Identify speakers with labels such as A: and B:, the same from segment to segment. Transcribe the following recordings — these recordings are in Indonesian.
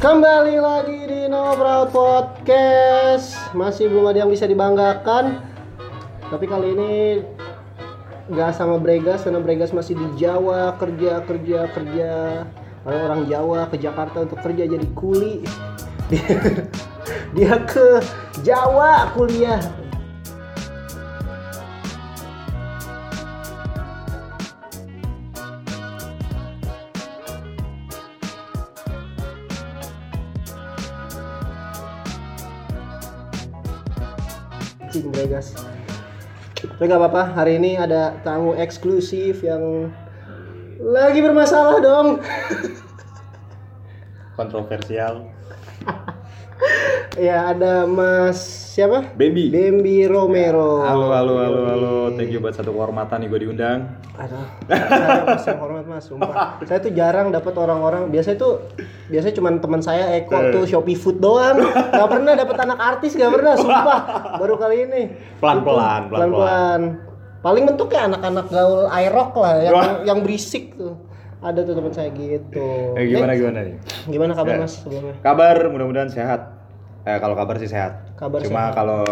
A: Kembali lagi di No Proud Podcast. Masih belum ada yang bisa dibanggakan. Tapi kali ini nggak sama Bregas karena Bregas masih di Jawa kerja kerja kerja. Orang orang Jawa ke Jakarta untuk kerja jadi kuli. Dia ke Jawa kuliah. Tapi nggak apa-apa, hari ini ada tamu eksklusif yang lagi bermasalah dong.
B: kontroversial
A: ya ada Mas siapa?
B: Baby
A: Bambi Romero.
B: halo halo halo halo thank you buat satu kehormatan nih gue diundang
A: Aduh, saya mas yang hormat mas, sumpah. Saya tuh jarang dapat orang-orang. Biasanya tuh, biasanya cuma teman saya Eko
B: Eh.
A: tuh Shopee Food doang. Gak pernah dapat anak artis, gak pernah, sumpah. Baru kali ini.
B: Pelan-pelan,
A: Itu, pelan-pelan. Paling bentuknya anak-anak gaul iRock lah, yang yang berisik tuh. Ada tuh teman saya gitu.
B: eh, gimana
A: Eh,
B: gimana nih
A: gimana kabar
B: Ya.
A: mas sebelumnya?
B: kabar mudah-mudahan sehat eh kalau kabar sih sehat
A: Kabar
B: cuma kalau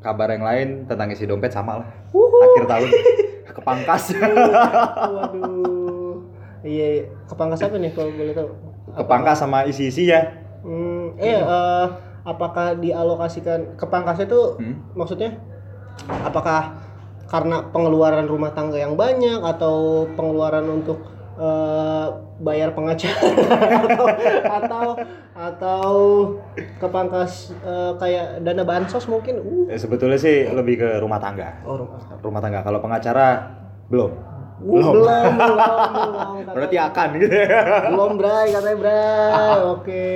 B: kabar yang lain tentang isi dompet sama lah
A: Wuhu.
B: akhir tahun kepangkas
A: Waduh. Iya, iya. kepangkas apa nih kalau boleh tahu?
B: kepangkas sama isi-isi ya
A: Hmm, eh, eh, apakah dialokasikan kepangkasnya itu
B: Hmm.
A: maksudnya apakah karena pengeluaran rumah tangga yang banyak atau pengeluaran untuk eh, bayar pengacara atau atau atau kepangkas eh, kayak dana bansos mungkin uh.
B: Eh, sebetulnya sih lebih ke rumah tangga.
A: Oh, rumah.
B: rumah tangga. Kalau pengacara belum.
A: Uh, belum. belum belum katanya.
B: berarti akan. gitu
A: belum Bray katanya Bray. Oke.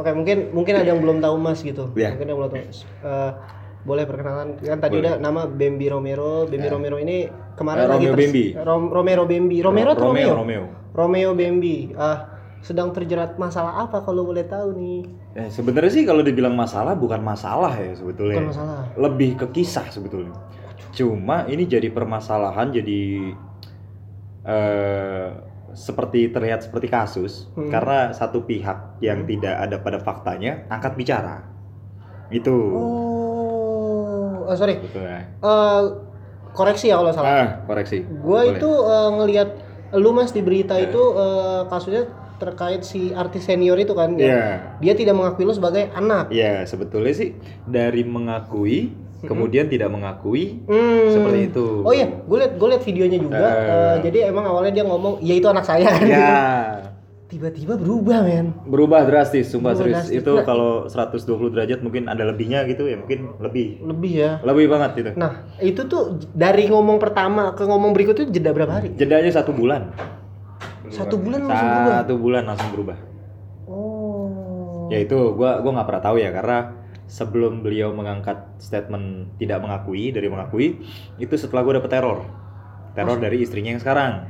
A: Oke mungkin mungkin ada yang belum tahu Mas gitu.
B: Iya.
A: mungkin yang belum tahu. Eh, boleh perkenalan. Kan tadi
B: Boleh.
A: udah nama Bambi Romero. Bambi
B: Ya.
A: Romero ini
B: Eh,
A: kemarin lagi
B: Romeo Bambi.
A: Rom- Romero Bambi Romero atau
B: Romeo
A: Romeo
B: Romeo
A: Bambi ah sedang terjerat masalah apa kalau boleh tahu nih
B: Eh, sebenarnya sih kalau dibilang masalah bukan masalah ya sebetulnya.
A: bukan masalah
B: Lebih ke kisah sebetulnya. Cuma ini jadi permasalahan jadi eh seperti terlihat seperti kasus
A: Hmm.
B: karena satu pihak yang tidak ada pada faktanya angkat bicara. Itu.
A: oh oh, sorry
B: ya.
A: Koreksi ya kalau salah
B: Ah, koreksi.
A: Gua
B: Boleh.
A: itu eh, ngelihat lu mas di berita itu eh, kasusnya terkait si artis senior itu kan yang
B: Iya.
A: dia tidak mengakui lu sebagai anak.
B: Iya, sebetulnya sih dari mengakui kemudian tidak mengakui
A: Hmm.
B: seperti itu.
A: Oh iya, gue liat gue liat videonya juga.
B: Eh.
A: Eh, jadi emang awalnya dia ngomong, ya itu anak saya kan.
B: Ya.
A: Tiba-tiba berubah men.
B: berubah drastis sumpah
A: Berubah
B: serius
A: drastis.
B: itu
A: Nah.
B: kalau 120 derajat mungkin ada lebihnya gitu ya mungkin lebih
A: Lebih ya.
B: lebih banget itu
A: Nah itu tuh dari ngomong pertama ke ngomong berikutnya jeda berapa hari?
B: jedanya satu bulan
A: Satu bulan langsung berubah?
B: satu bulan langsung berubah
A: Oh.
B: ya itu gua gua nggak pernah tahu ya karena sebelum beliau mengangkat statement tidak mengakui dari mengakui itu setelah gua dapet teror teror dari istrinya yang sekarang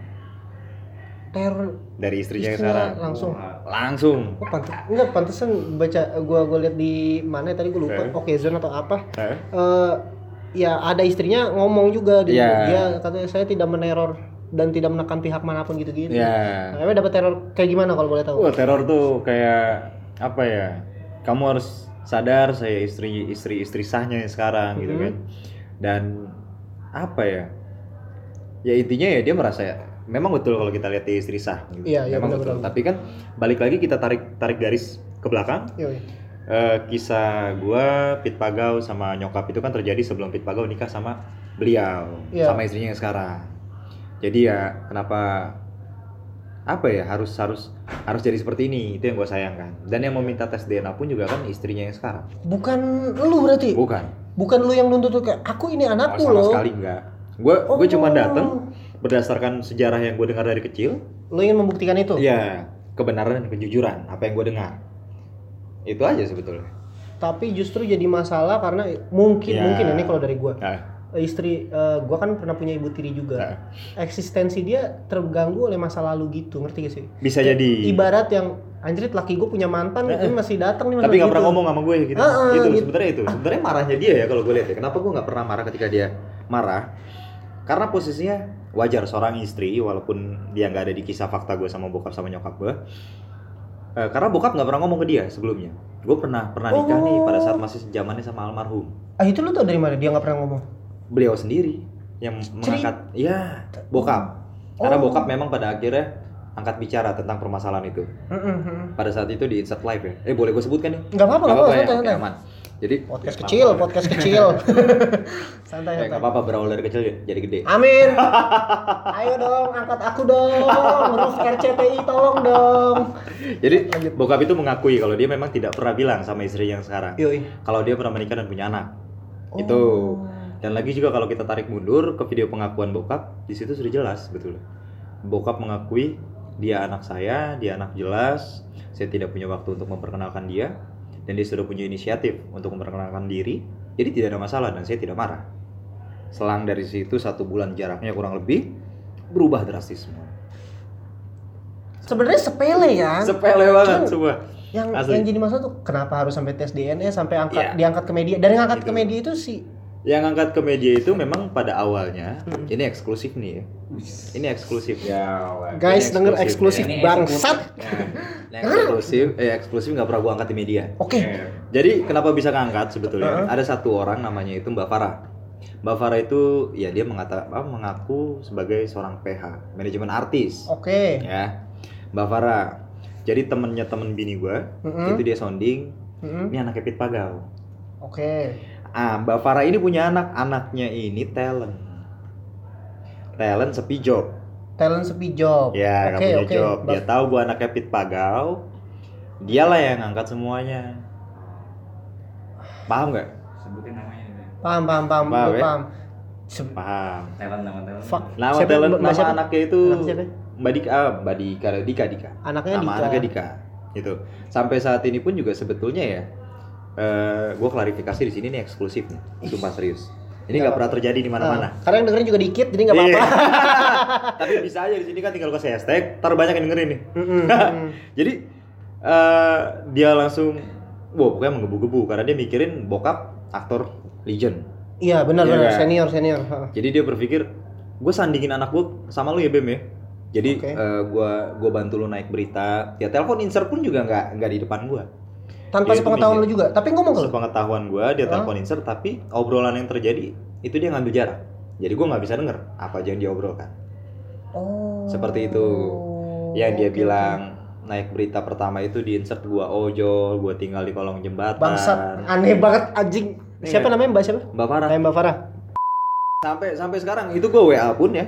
A: Teror.
B: dari istrinya, yang sekarang
A: langsung?
B: langsung
A: Oh, pantes, enggak pantesan baca gua gua lihat di mana tadi gua lupa.
B: Eh.
A: Oke zone atau apa?
B: Eh?
A: eh ya ada istrinya ngomong juga dia,
B: Iya.
A: dia katanya saya tidak meneror dan tidak menekan pihak mana pun gitu-gitu.
B: ya
A: Nah, dapat teror kayak gimana kalau boleh tahu?
B: Wah teror tuh kayak apa ya? Kamu harus sadar saya istri istri istri sahnya yang sekarang gitu
A: Mhm.
B: kan. Dan apa ya? Ya intinya ya dia merasa memang betul kalau kita lihat dia istri sah. Gitu.
A: Iya, iya,
B: memang betul.
A: benar.
B: Tapi kan balik lagi kita tarik tarik garis ke belakang.
A: Yoi.
B: Eh, kisah gua Pit Pagau sama nyokap itu kan terjadi sebelum Pit Pagau nikah sama beliau
A: Iya.
B: sama istrinya yang sekarang. Jadi ya kenapa apa ya harus harus harus jadi seperti ini itu yang gue sayangkan dan yang meminta tes DNA pun juga kan istrinya yang sekarang
A: Bukan lu berarti?
B: bukan
A: Bukan lu yang nuntut tuh kayak aku ini
B: oh,
A: anakku
B: sama
A: loh.
B: sekali enggak gue gue
A: Oh.
B: cuma datang berdasarkan sejarah yang gue dengar dari kecil
A: Lu ingin membuktikan itu?
B: ya kebenaran dan kejujuran apa yang gue dengar itu aja sebetulnya
A: Tapi justru jadi masalah karena mungkin
B: Ya.
A: mungkin ini kalau dari gua.
B: nah,
A: Istri eh, gua kan pernah punya ibu tiri juga.
B: nah,
A: Eksistensi dia terganggu oleh masa lalu gitu, ngerti gak sih?
B: bisa jadi
A: Ibarat yang anjrit laki gue punya mantan
B: Eh,
A: ini masih datang nih
B: tapi nggak pernah
A: gitu.
B: ngomong sama gue gitu
A: Ah, ah,
B: itu
A: gitu.
B: sebenarnya itu sebenarnya marahnya dia ya kalau gue lihat ya kenapa gue nggak pernah marah ketika dia marah karena posisinya wajar seorang istri walaupun dia nggak ada di kisah fakta gue sama bokap sama nyokap gue Eh, karena bokap nggak pernah ngomong ke dia sebelumnya. Gue pernah pernah nikah nih pada saat
A: Oh.
B: masih zamannya sama almarhum.
A: Ah itu lu tau dari mana? Dia nggak pernah ngomong.
B: Beliau sendiri yang mengangkat, ya bokap. Karena
A: Oh.
B: bokap memang pada akhirnya angkat bicara tentang permasalahan itu.
A: Mm-mm.
B: Pada saat itu di insert live ya. Eh boleh gue sebutkan nih?
A: Nggak apa-apa, nggak apa-apa,
B: ya?
A: santai.
B: aman. Jadi
A: Podcast kecil,
B: maaf.
A: podcast kecil. santai
B: Eh,
A: santai.
B: apa-apa berawal dari kecil ya, jadi gede.
A: Amin. Ayo dong, angkat aku dong. Ngurus RCTI tolong dong.
B: Jadi bokap itu mengakui kalau dia memang tidak pernah bilang sama istri yang sekarang.
A: Yoi.
B: Kalau dia pernah menikah dan punya anak.
A: Oh.
B: Itu. Dan lagi juga kalau kita tarik mundur ke video pengakuan bokap, di situ sudah jelas betul. Bokap mengakui dia anak saya, dia anak jelas, saya tidak punya waktu untuk memperkenalkan dia dan dia sudah punya inisiatif untuk memperkenalkan diri. Jadi tidak ada masalah dan saya tidak marah. Selang dari situ satu bulan jaraknya kurang lebih berubah drastis semua.
A: Sebenarnya sepele ya.
B: Sepele banget semua.
A: yang
B: Asli.
A: yang jadi masalah tuh kenapa harus sampai tes DNA sampai angkat
B: Iya.
A: diangkat ke media dan yang angkat ke
B: Itu.
A: media itu si
B: Yang angkat ke media itu memang pada awalnya
A: Hmm.
B: ini eksklusif nih ya. Ini eksklusif ya.
A: guys
B: Ini
A: denger eksklusif
B: ya.
A: Bangsat.
B: Nah, eksklusif, eh eksklusif nggak pernah gua angkat di media.
A: Oke.
B: Jadi kenapa bisa ngangkat sebetulnya?
A: Heeh.
B: Ada satu orang namanya itu Mbak Farah. Mbak Farah itu ya dia mengata, apa, mengaku sebagai seorang PH, manajemen artis.
A: Oke.
B: Ya. Mbak Farah. Jadi temennya temen bini gua,
A: Mm-mm.
B: itu dia sounding,
A: Mm-mm.
B: ini anaknya Pit Pagau.
A: Oke.
B: Ah, Mbak Farah ini punya anak, anaknya ini talent. Talent sepi job.
A: Talent sepi job.
B: Ya,
A: Oke,
B: punya
A: oke.
B: job. Dia tahu gua anaknya Pit Pagau. Dialah yang ngangkat semuanya. Paham nggak?
C: Sebutin namanya.
A: Paham, paham, paham,
B: Paham, ya?
A: paham. Se-
B: Paham.
C: Talent nama talent.
A: Fuck.
B: Nama
A: Siapa?
B: talent, nama
A: siapa?
B: anaknya itu
A: Anak siapa?
B: Mbak Dika, ah, Mbak Dika, Dika, Dika.
A: Anaknya
B: nama
A: Dika.
B: anaknya Dika. Gitu. Sampai saat ini pun juga sebetulnya ya, eh gue klarifikasi di sini nih eksklusif nih, sumpah serius. Ini nggak pernah terjadi di mana-mana.
A: Nah, karena yang dengerin juga dikit jadi nggak apa-apa.
B: Iya. Tapi bisa aja di sini kan tinggal kasih hashtag, ntar banyak yang dengerin nih. Jadi eh dia langsung, wow pokoknya menggebu-gebu karena dia mikirin bokap aktor legend.
A: Iya, benar
B: Iya
A: benar
B: kan?
A: senior senior.
B: Jadi dia berpikir, gue sandingin anak gue sama lu ya Bem ya. Jadi
A: Oke.
B: eh, gua gua bantu lu naik berita. Ya telepon insert pun juga nggak nggak di depan gua.
A: Tanpa
B: Dia itu
A: sepengetahuan lu juga. Tapi ngomong ke lu.
B: Sepengetahuan gua dia
A: Hah?
B: telepon insert tapi obrolan yang terjadi itu dia ngambil jarak. Jadi gua nggak bisa denger apa aja yang dia obrolkan.
A: Oh.
B: Seperti itu. Yang dia
A: Oke,
B: bilang naik berita pertama itu di insert gua ojol, gua tinggal di kolong jembatan.
A: Bangsat, aneh banget anjing.
B: Iya.
A: Siapa namanya Mbak siapa?
B: Mbak Farah.
A: Kayak Mbak Farah.
B: sampai sampai sekarang itu gue WA pun ya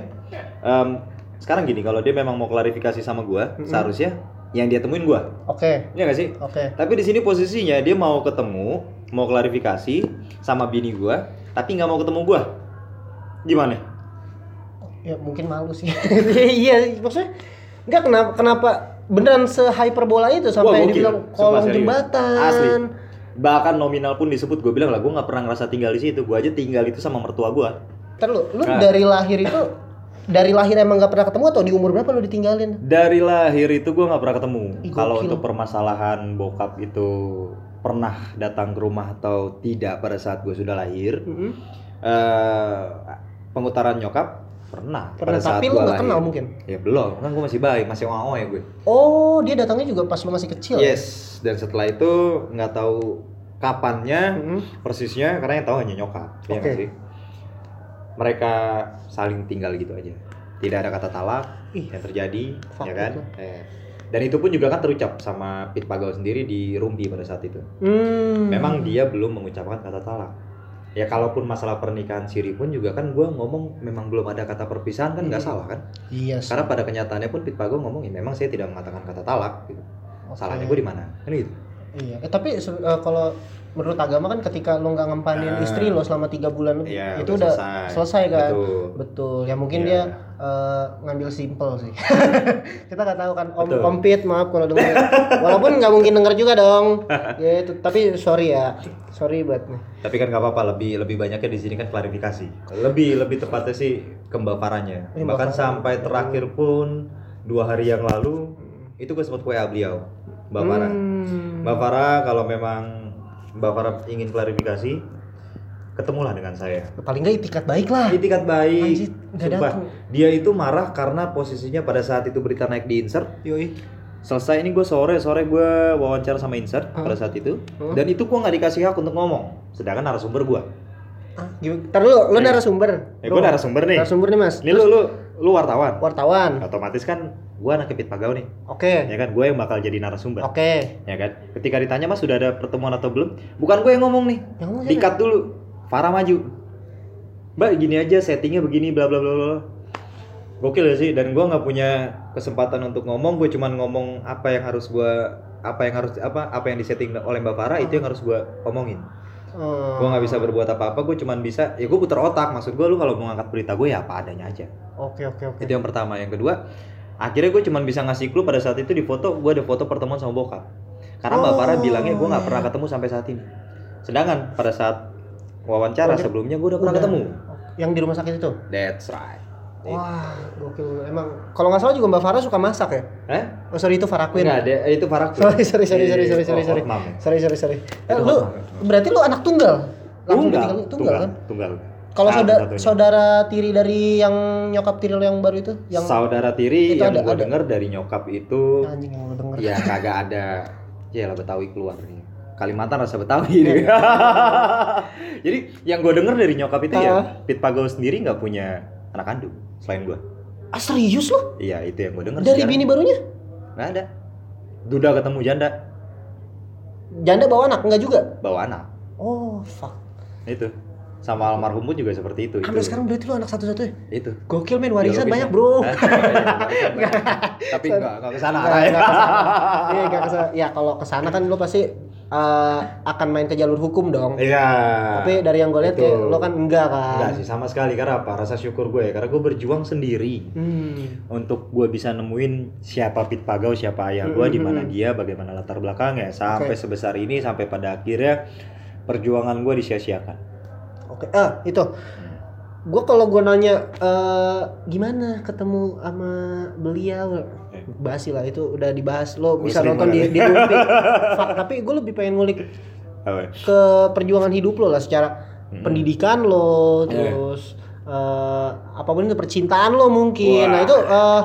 B: Em, sekarang gini kalau dia memang mau klarifikasi sama gue
A: Mm-mm.
B: seharusnya yang dia temuin gue
A: Oke.
B: ya nggak sih
A: Oke.
B: tapi di sini posisinya dia mau ketemu mau klarifikasi sama bini gue tapi nggak mau ketemu gue gimana
A: Ya mungkin malu sih. iya, maksudnya enggak kenapa kenapa beneran se hyperbola itu sampai
B: Wah,
A: dibilang kolong jembatan.
B: Asli. bahkan nominal pun disebut gue bilang lah gue nggak pernah ngerasa tinggal di situ gue aja tinggal itu sama mertua gue
A: Ntar lu, lu
B: Nah.
A: dari lahir itu dari lahir emang nggak pernah ketemu atau di umur berapa lu ditinggalin?
B: dari lahir itu gue nggak pernah ketemu kalau untuk permasalahan bokap itu pernah datang ke rumah atau tidak pada saat gue sudah lahir
A: Mm-mm.
B: eh pengutaran nyokap pernah,
A: Pernah,
B: pada saat
A: tapi lu nggak
B: lahir.
A: kenal mungkin.
B: ya belum kan gue masih bayi masih oa ya gue
A: Oh, dia datangnya juga pas lu masih kecil. ya?
B: yes dan setelah itu nggak tahu kapannya
A: Mm-mm.
B: persisnya karena yang tahu hanya nyokap ya
A: Oke.
B: nggak sih mereka saling tinggal gitu aja tidak ada kata talak
A: Ih,
B: yang terjadi ya kan
A: itu.
B: Eh, dan itu pun juga kan terucap sama Pit Pagau sendiri di Rumpi pada saat itu
A: Hmm.
B: memang dia belum mengucapkan kata talak ya kalaupun masalah pernikahan siri pun juga kan gua ngomong memang belum ada kata perpisahan kan nggak
A: Hmm.
B: salah kan
A: Iya. sih.
B: karena pada kenyataannya pun Pit Pagau ngomong ya memang saya tidak mengatakan kata talak gitu
A: Oke.
B: salahnya gue di mana kan gitu
A: Iya. Eh, tapi eh, kalau menurut agama kan ketika lu nggak ngempanin
B: Ah.
A: istri lo selama tiga bulan
B: Iya,
A: itu
B: udah selesai.
A: selesai, kan?
B: Betul.
A: Betul. Ya mungkin
B: Iya.
A: dia eh, ngambil simple sih. Kita nggak tahu kan Om
B: Betul.
A: Pit, maaf kalau denger. Walaupun nggak mungkin denger juga dong. Ya itu. Tapi sorry ya. Sorry buat nih.
B: tapi kan nggak apa-apa lebih lebih banyaknya di sini kan klarifikasi lebih lebih tepatnya sih ke Mbak Farahnya
A: Eh,
B: bahkan sampai terakhir pun dua hari yang lalu itu gue sempat WA beliau Mbak Farah
A: Hmm.
B: Mbak Farah kalau memang Mbak Farah ingin klarifikasi ketemulah dengan saya
A: Paling nggak itikat baik lah.
B: Itikat baik
A: Anjir,
B: Sumpah, dia itu marah karena posisinya pada saat itu berita naik di insert
A: Yoi.
B: selesai ini gue sore sore gue wawancara sama insert pada saat itu
A: Hmm.
B: dan itu gue nggak dikasih hak untuk ngomong sedangkan narasumber gue
A: Ah? Ntar lu, lu narasumber.
B: eh gue narasumber nih
A: Narasumber nih mas.
B: ini lu lu lu wartawan
A: Wartawan.
B: otomatis kan gue anak kepit pagau nih.
A: Oke.
B: ya kan gue yang bakal jadi narasumber.
A: Oke.
B: ya kan? Ketika ditanya mas sudah ada pertemuan atau belum? Bukan gue yang ngomong nih.
A: Yang ngomong
B: di
A: siapa?
B: cut dulu. Farah maju. Mbak gini aja settingnya begini bla bla bla bla gokil ya sih? Dan gue nggak punya kesempatan untuk ngomong gue cuman ngomong apa yang harus gue apa yang harus apa apa yang disetting oleh mbak Farah itu yang harus gue omongin.
A: Hmm.
B: gue nggak bisa berbuat apa-apa gue cuman bisa ya gue putar otak. Maksud gue lu kalau mau ngangkat berita gue ya apa adanya aja.
A: Oke oke oke.
B: itu yang pertama. Yang kedua akhirnya gue cuman bisa ngasih clue pada saat itu di foto gue ada foto pertemuan sama bokap karena mbak
A: Oh,
B: Farah bilangnya gue nggak pernah ketemu sampai saat ini sedangkan pada saat wawancara
A: Wawancara-
B: sebelumnya gue udah pernah
A: Udah.
B: ketemu
A: Yang di rumah sakit itu?
B: that's right
A: Wah, gokil. Emang kalau nggak salah juga Mbak Farah suka masak ya?
B: eh
A: Oh sorry itu Farah Queen.
B: Enggak ada, eh, itu Farah Queen.
A: Sorry sorry sorry sorry sorry sorry
B: Oh,
A: sorry.
B: oh, ya.
A: Sorry sorry sorry. Eh, lu berarti lu anak tunggal? Langsung
B: Tunggal,
A: ditinggal- tunggal kan?
B: tunggal.
A: Kalau saudara,
B: satunya.
A: saudara tiri dari yang nyokap tiri lu yang baru itu, yang
B: saudara tiri
A: Itu
B: yang gue denger dari nyokap itu
A: anjing yang lu denger.
B: ya kagak ada ya lah Betawi keluar nih Kalimantan rasa Betawi nih. Jadi yang gue denger dari nyokap itu
A: Ah.
B: ya Pit Pagau sendiri nggak punya anak kandung selain gue.
A: Ah serius lu?
B: Iya itu yang gue denger.
A: Dari bini barunya?
B: Nggak ada. Duda ketemu janda
A: Janda bawa anak enggak juga?
B: bawa anak.
A: Oh, fuck.
B: Itu sama almarhum pun juga seperti itu.
A: Sampai
B: itu.
A: sekarang berarti lu anak satu-satunya.
B: itu.
A: Gokil men warisan banyak,
B: ya.
A: Bro.
B: Tapi enggak enggak
A: ke
B: sana
A: nggak ke sana. Iya, nggak ke sana. Ya kalau ke sana kan lu pasti eh, akan main ke jalur hukum dong.
B: Iya.
A: Tapi dari yang gue lihat kayak lo kan enggak kan.
B: Enggak sih sama sekali karena apa? Rasa syukur gue ya karena gue berjuang sendiri
A: Hmm.
B: untuk gue bisa nemuin siapa Pit Pagau, siapa ayah gue,
A: Hmm,
B: di mana
A: hmm,
B: dia, bagaimana latar belakangnya sampai sebesar ini sampai pada akhirnya perjuangan gue disia-siakan.
A: Ah, itu. Gue kalau gue nanya eh, gimana ketemu sama beliau basi lah itu udah dibahas lo
B: Gua
A: bisa nonton di di Rumpi. Tapi gue lebih pengen ngulik ke perjuangan hidup lo lah secara
B: Hmm.
A: pendidikan lo terus eh, apa pun itu percintaan lo mungkin
B: Wah.
A: nah itu eh,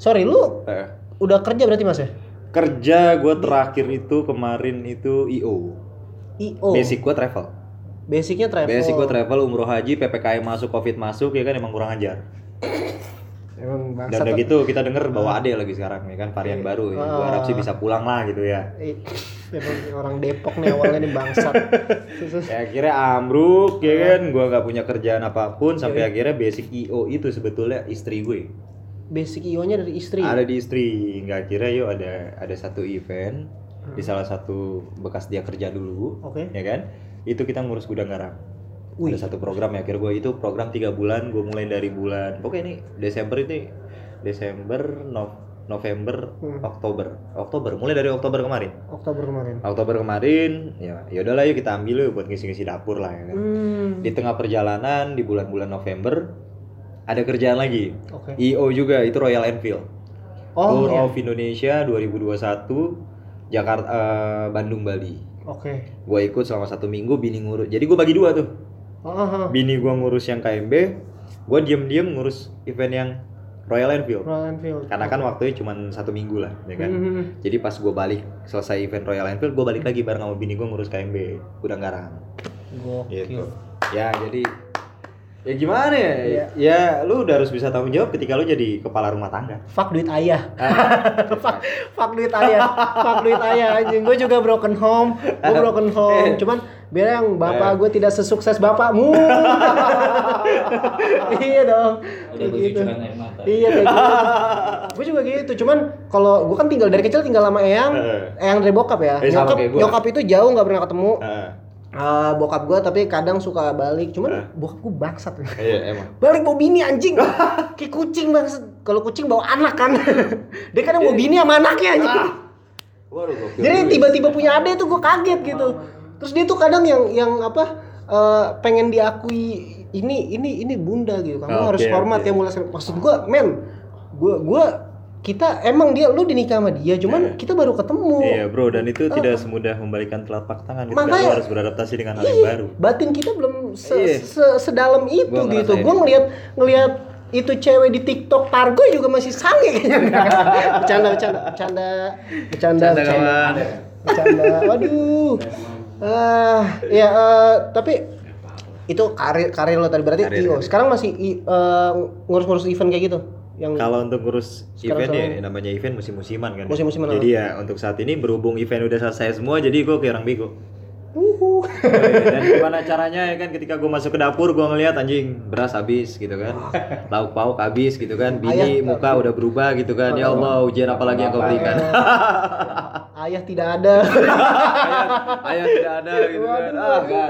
A: sorry lu
B: Eh,
A: udah kerja berarti mas ya
B: Kerja gue terakhir itu kemarin itu IO.
A: io
B: Basic gue travel.
A: Basicnya travel.
B: Basic gue travel umroh haji, PPKM masuk, Covid masuk ya kan? Emang kurang ajar.
A: emang
B: Dan
A: bangsat
B: udah gitu kita denger bawa ade lagi sekarang ya kan? Varian baru ya. Gue
A: Ah.
B: harap sih bisa pulang lah gitu ya.
A: Ih, emang orang Depok nih awalnya nih bangsat.
B: Ya akhirnya ambruk ya kan? Gua nggak punya kerjaan apa pun
A: Iya,
B: sampai akhirnya basic IO itu sebetulnya istri gue.
A: Basic io nya dari istri?
B: Ada di istri nggak kira yuk ada ada satu event di
A: Hmm.
B: salah satu bekas dia kerja dulu
A: oke.
B: ya kan itu kita ngurus gudang garam.
A: Wih.
B: ada satu program ya akhirnya gue itu program tiga bulan gue mulai dari bulan pokoknya ini Desember ini Desember Nov November
A: Hmm.
B: Oktober. Oktober mulai dari Oktober kemarin.
A: Oktober kemarin.
B: Oktober kemarin ya ya udahlah yuk kita ambil yuk buat ngisi-ngisi dapur lah ya kan.
A: Hmm.
B: di tengah perjalanan di bulan-bulan November ada kerjaan lagi.
A: Oke.
B: IO juga itu Royal Enfield.
A: Oh
B: Tour
A: iya.
B: of Indonesia 2021 Jakarta eh, Bandung Bali
A: oke.
B: Gue ikut selama satu minggu bini ngurus. Jadi gue bagi dua tuh.
A: Oh, oh.
B: bini gue ngurus yang KMB gue diem-diem ngurus event yang Royal Enfield.
A: Royal Enfield.
B: Karena kan waktunya cuma satu minggu lah ya kan?
A: Hmm.
B: jadi pas gue balik selesai event Royal Enfield gue balik lagi bareng sama bini gue ngurus KMB gudang garam
A: gokil.
B: Gitu. Ya jadi ya gimana ya?
A: Iya.
B: ya lu udah harus bisa tanggung jawab ketika lu jadi kepala rumah tangga.
A: Fuck duit ayah.
B: Ah,
A: fuck, fuck duit ayah. Fuck duit ayah anjing. Gue juga broken home. Gue broken home. Cuman biar yang bapak gue tidak sesukses bapakmu. Iya dong.
C: Udah
A: gitu.
C: berpikiran air mata.
A: iya kayak gitu. Gue juga gitu. Cuman kalau gue kan tinggal dari kecil tinggal sama eyang.
B: Eh.
A: eyang dari bokap ya.
B: Eh,
A: nyokap nyokap itu jauh nggak pernah ketemu.
B: Ah,
A: Ah, bokap gue tapi kadang suka balik. Cuman
B: Eh.
A: bokap gue bangsat.
B: Iya emang.
A: Balik bawa bini anjing. Kayak kucing bangsat. Kalau kucing bawa anak kan. Dia kadang bawa bini sama anaknya anjing.
B: Waduh gokil
A: jadi
B: juga.
A: tiba-tiba punya ade tuh gue kaget gitu. Terus dia tuh kadang yang yang apa eh, pengen diakui ini ini ini bunda gitu. Kamu
B: Oke,
A: harus hormat
B: oke.
A: ya mulai maksud gue men gue gue kita emang dia lu dinikah sama dia cuman
B: Iya.
A: kita baru ketemu
B: iya bro dan itu tidak semudah membalikan telapak tangan gitu
A: Makanya-
B: lu harus beradaptasi dengan hal yang
A: Iya,
B: baru
A: batin kita belum se-
B: Iya.
A: se- sedalam itu
B: Gua
A: gitu gue
B: itu.
A: ngelihat ngelihat itu cewek di TikTok Targo juga masih sange kayaknya. bercanda, bercanda, bercanda, bercanda,
B: Bercanda, kawan.
A: bercanda. Waduh. Ah, ya eh, tapi itu karir karir lo tadi berarti
B: Karir,
A: IO.
B: karir.
A: Sekarang masih eh, ngurus-ngurus event kayak gitu. Yang
B: Kalau untuk ngurus event ya namanya event musim-musiman kan.
A: Musim-musiman,
B: Jadi ya untuk saat ini berhubung event udah selesai semua jadi gue kayak orang bego.
A: Uhuh.
B: Dan gimana caranya ya kan ketika gue masuk ke dapur gue ngeliat anjing beras habis gitu kan. Lauk pauk habis gitu kan. Bini
A: Ayah-
B: muka udah berubah gitu kan. Ya Allah ujian apa lagi yang kau berikan.
A: Ayah tidak ada.
B: ayah, ayah tidak ada gitu kan. Ah.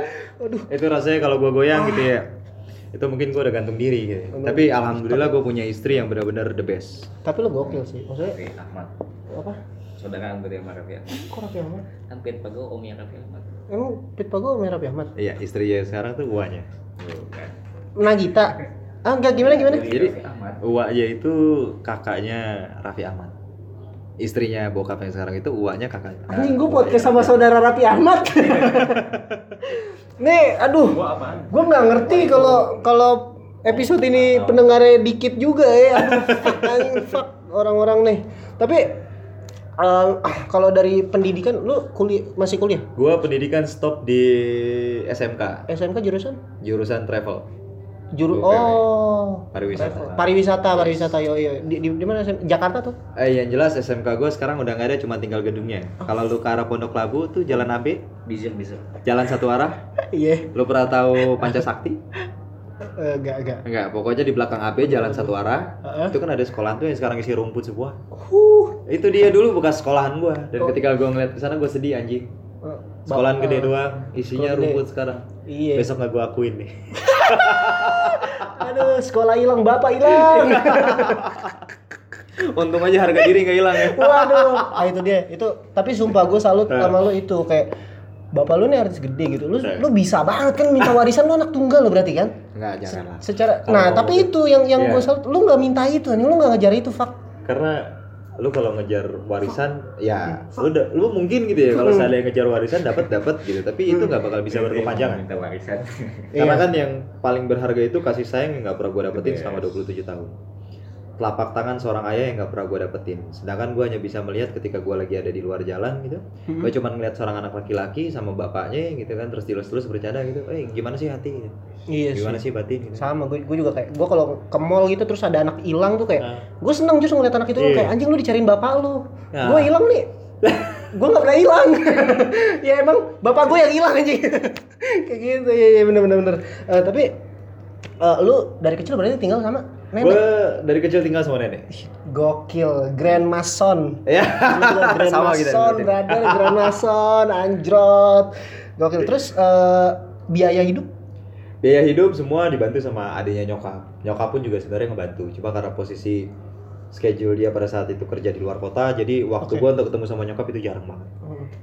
B: Itu rasanya kalau gue goyang gitu ya. Itu mungkin gue udah gantung diri gitu. Tapi alhamdulillah gue punya istri yang benar-benar the best.
A: Tapi lo gokil sih. Maksudnya
C: Raffi Ahmad
A: apa?
C: saudara anggota sama Raffi Ahmad
A: Kok Raffi Ahmad?
C: kan Pit Pago omnya Raffi Ahmad
A: Emang Pit Pago sama Raffi Ahmad?
B: Iya, istrinya sekarang tuh uanya.
C: bukan
A: Nagita. Ah enggak gimana gimana?
B: Jadi
C: Ahmad
B: uaknya itu kakaknya Raffi Ahmad. Istrinya bokap yang sekarang itu uaknya kakaknya.
A: Anjing gue podcast sama saudara Raffi Ahmad. Nih, aduh.
C: gua apaan
A: Gue nggak ngerti kalau kalau episode ini pendengarnya dikit juga ya. Aduh, fuck, orang-orang nih. Tapi eh, ah, kalau dari pendidikan lu kuliah masih kuliah?
B: Gua pendidikan stop di SMK,
A: SMK jurusan?
B: jurusan travel.
A: Juru
B: Bukan,
A: oh
B: Pariwisata.
A: pariwisata pariwisata yo yo di, di, di mana SM? Jakarta tuh
B: Eh yang jelas SMK gue sekarang udah nggak ada cuma tinggal gedungnya. Kalau lu ke arah Pondok Labu tuh jalan AB,
C: bisa bisa
B: jalan satu arah.
A: iya
B: Lu pernah tahu Pancasakti?
A: Eh, enggak enggak
B: Enggak, pokoknya di belakang AB jalan satu arah.
A: Heeh.
B: Itu kan ada sekolahan tuh yang sekarang isi rumput semua.
A: huh
B: Itu dia dulu bekas sekolahan gua dan
A: Oh.
B: ketika gua ngeliat ke sana gua sedih anjing.
A: Eh,
B: Sekolahan
A: bap-
B: gede
A: eh,
B: doang, isinya
A: sekolah gede.
B: rumput sekarang.
A: iya
B: Besok nggak gua akuin nih.
A: aduh sekolah hilang bapak hilang
B: Untung aja harga diri nggak hilang ya.
A: waduh ah itu dia itu tapi sumpah gue salut
B: Nah.
A: sama lu itu kayak bapak lu nih artis gede gitu lu
B: Nah.
A: lu bisa banget kan minta warisan lu anak tunggal lo berarti kan
B: Enggak, jangan lah.
A: secara
B: Kalau
A: nah tapi itu yang yang
B: Iya.
A: gue salut lu nggak minta itu nih lu nggak ngejar itu fak
B: Karena lu kalau ngejar warisan ya lu udah lu mungkin gitu ya kalau saya ngejar warisan dapat dapat gitu. Tapi itu nggak bakal bisa berkepanjangan.
C: minta warisan.
B: Karena
A: Iya.
B: kan yang paling berharga itu kasih sayang yang nggak pernah gue dapetin selama 27 tahun telapak tangan seorang ayah yang nggak pernah gue dapetin. Sedangkan gue hanya bisa melihat ketika gue lagi ada di luar jalan gitu.
A: Hmm.
B: gue cuma ngeliat seorang anak laki-laki sama bapaknya gitu kan terus terus bercanda gitu. Eh gimana sih hati gitu.
A: iya sih
B: gimana sih. batin gitu?
A: Sama gue gue juga kayak gue kalau ke mall gitu terus ada anak hilang tuh kayak
B: Nah.
A: gue seneng justru ngeliat anak itu
B: Iya.
A: kayak anjing lu dicariin bapak lu.
B: Ya.
A: gue hilang nih gue nggak pernah hilang. Ya emang bapak gue yang hilang anjing. Kayak gitu. Ya ya bener bener bener. Eh, tapi eh, lu dari kecil berarti tinggal sama
B: gue
A: nenek
B: dari kecil tinggal sama nenek.
A: Gokil. Grand mason
B: ya
A: grand
B: sama kita
A: mason
B: berarti.
A: brother grand mason anjrot. Gokil. Terus eh, biaya hidup?
B: Biaya hidup semua dibantu sama adiknya nyokap. Nyokap pun juga sebenarnya ngebantu. Cuma karena posisi schedule dia pada saat itu kerja di luar kota jadi waktu
A: Oke.
B: gua untuk ketemu sama nyokap itu jarang banget.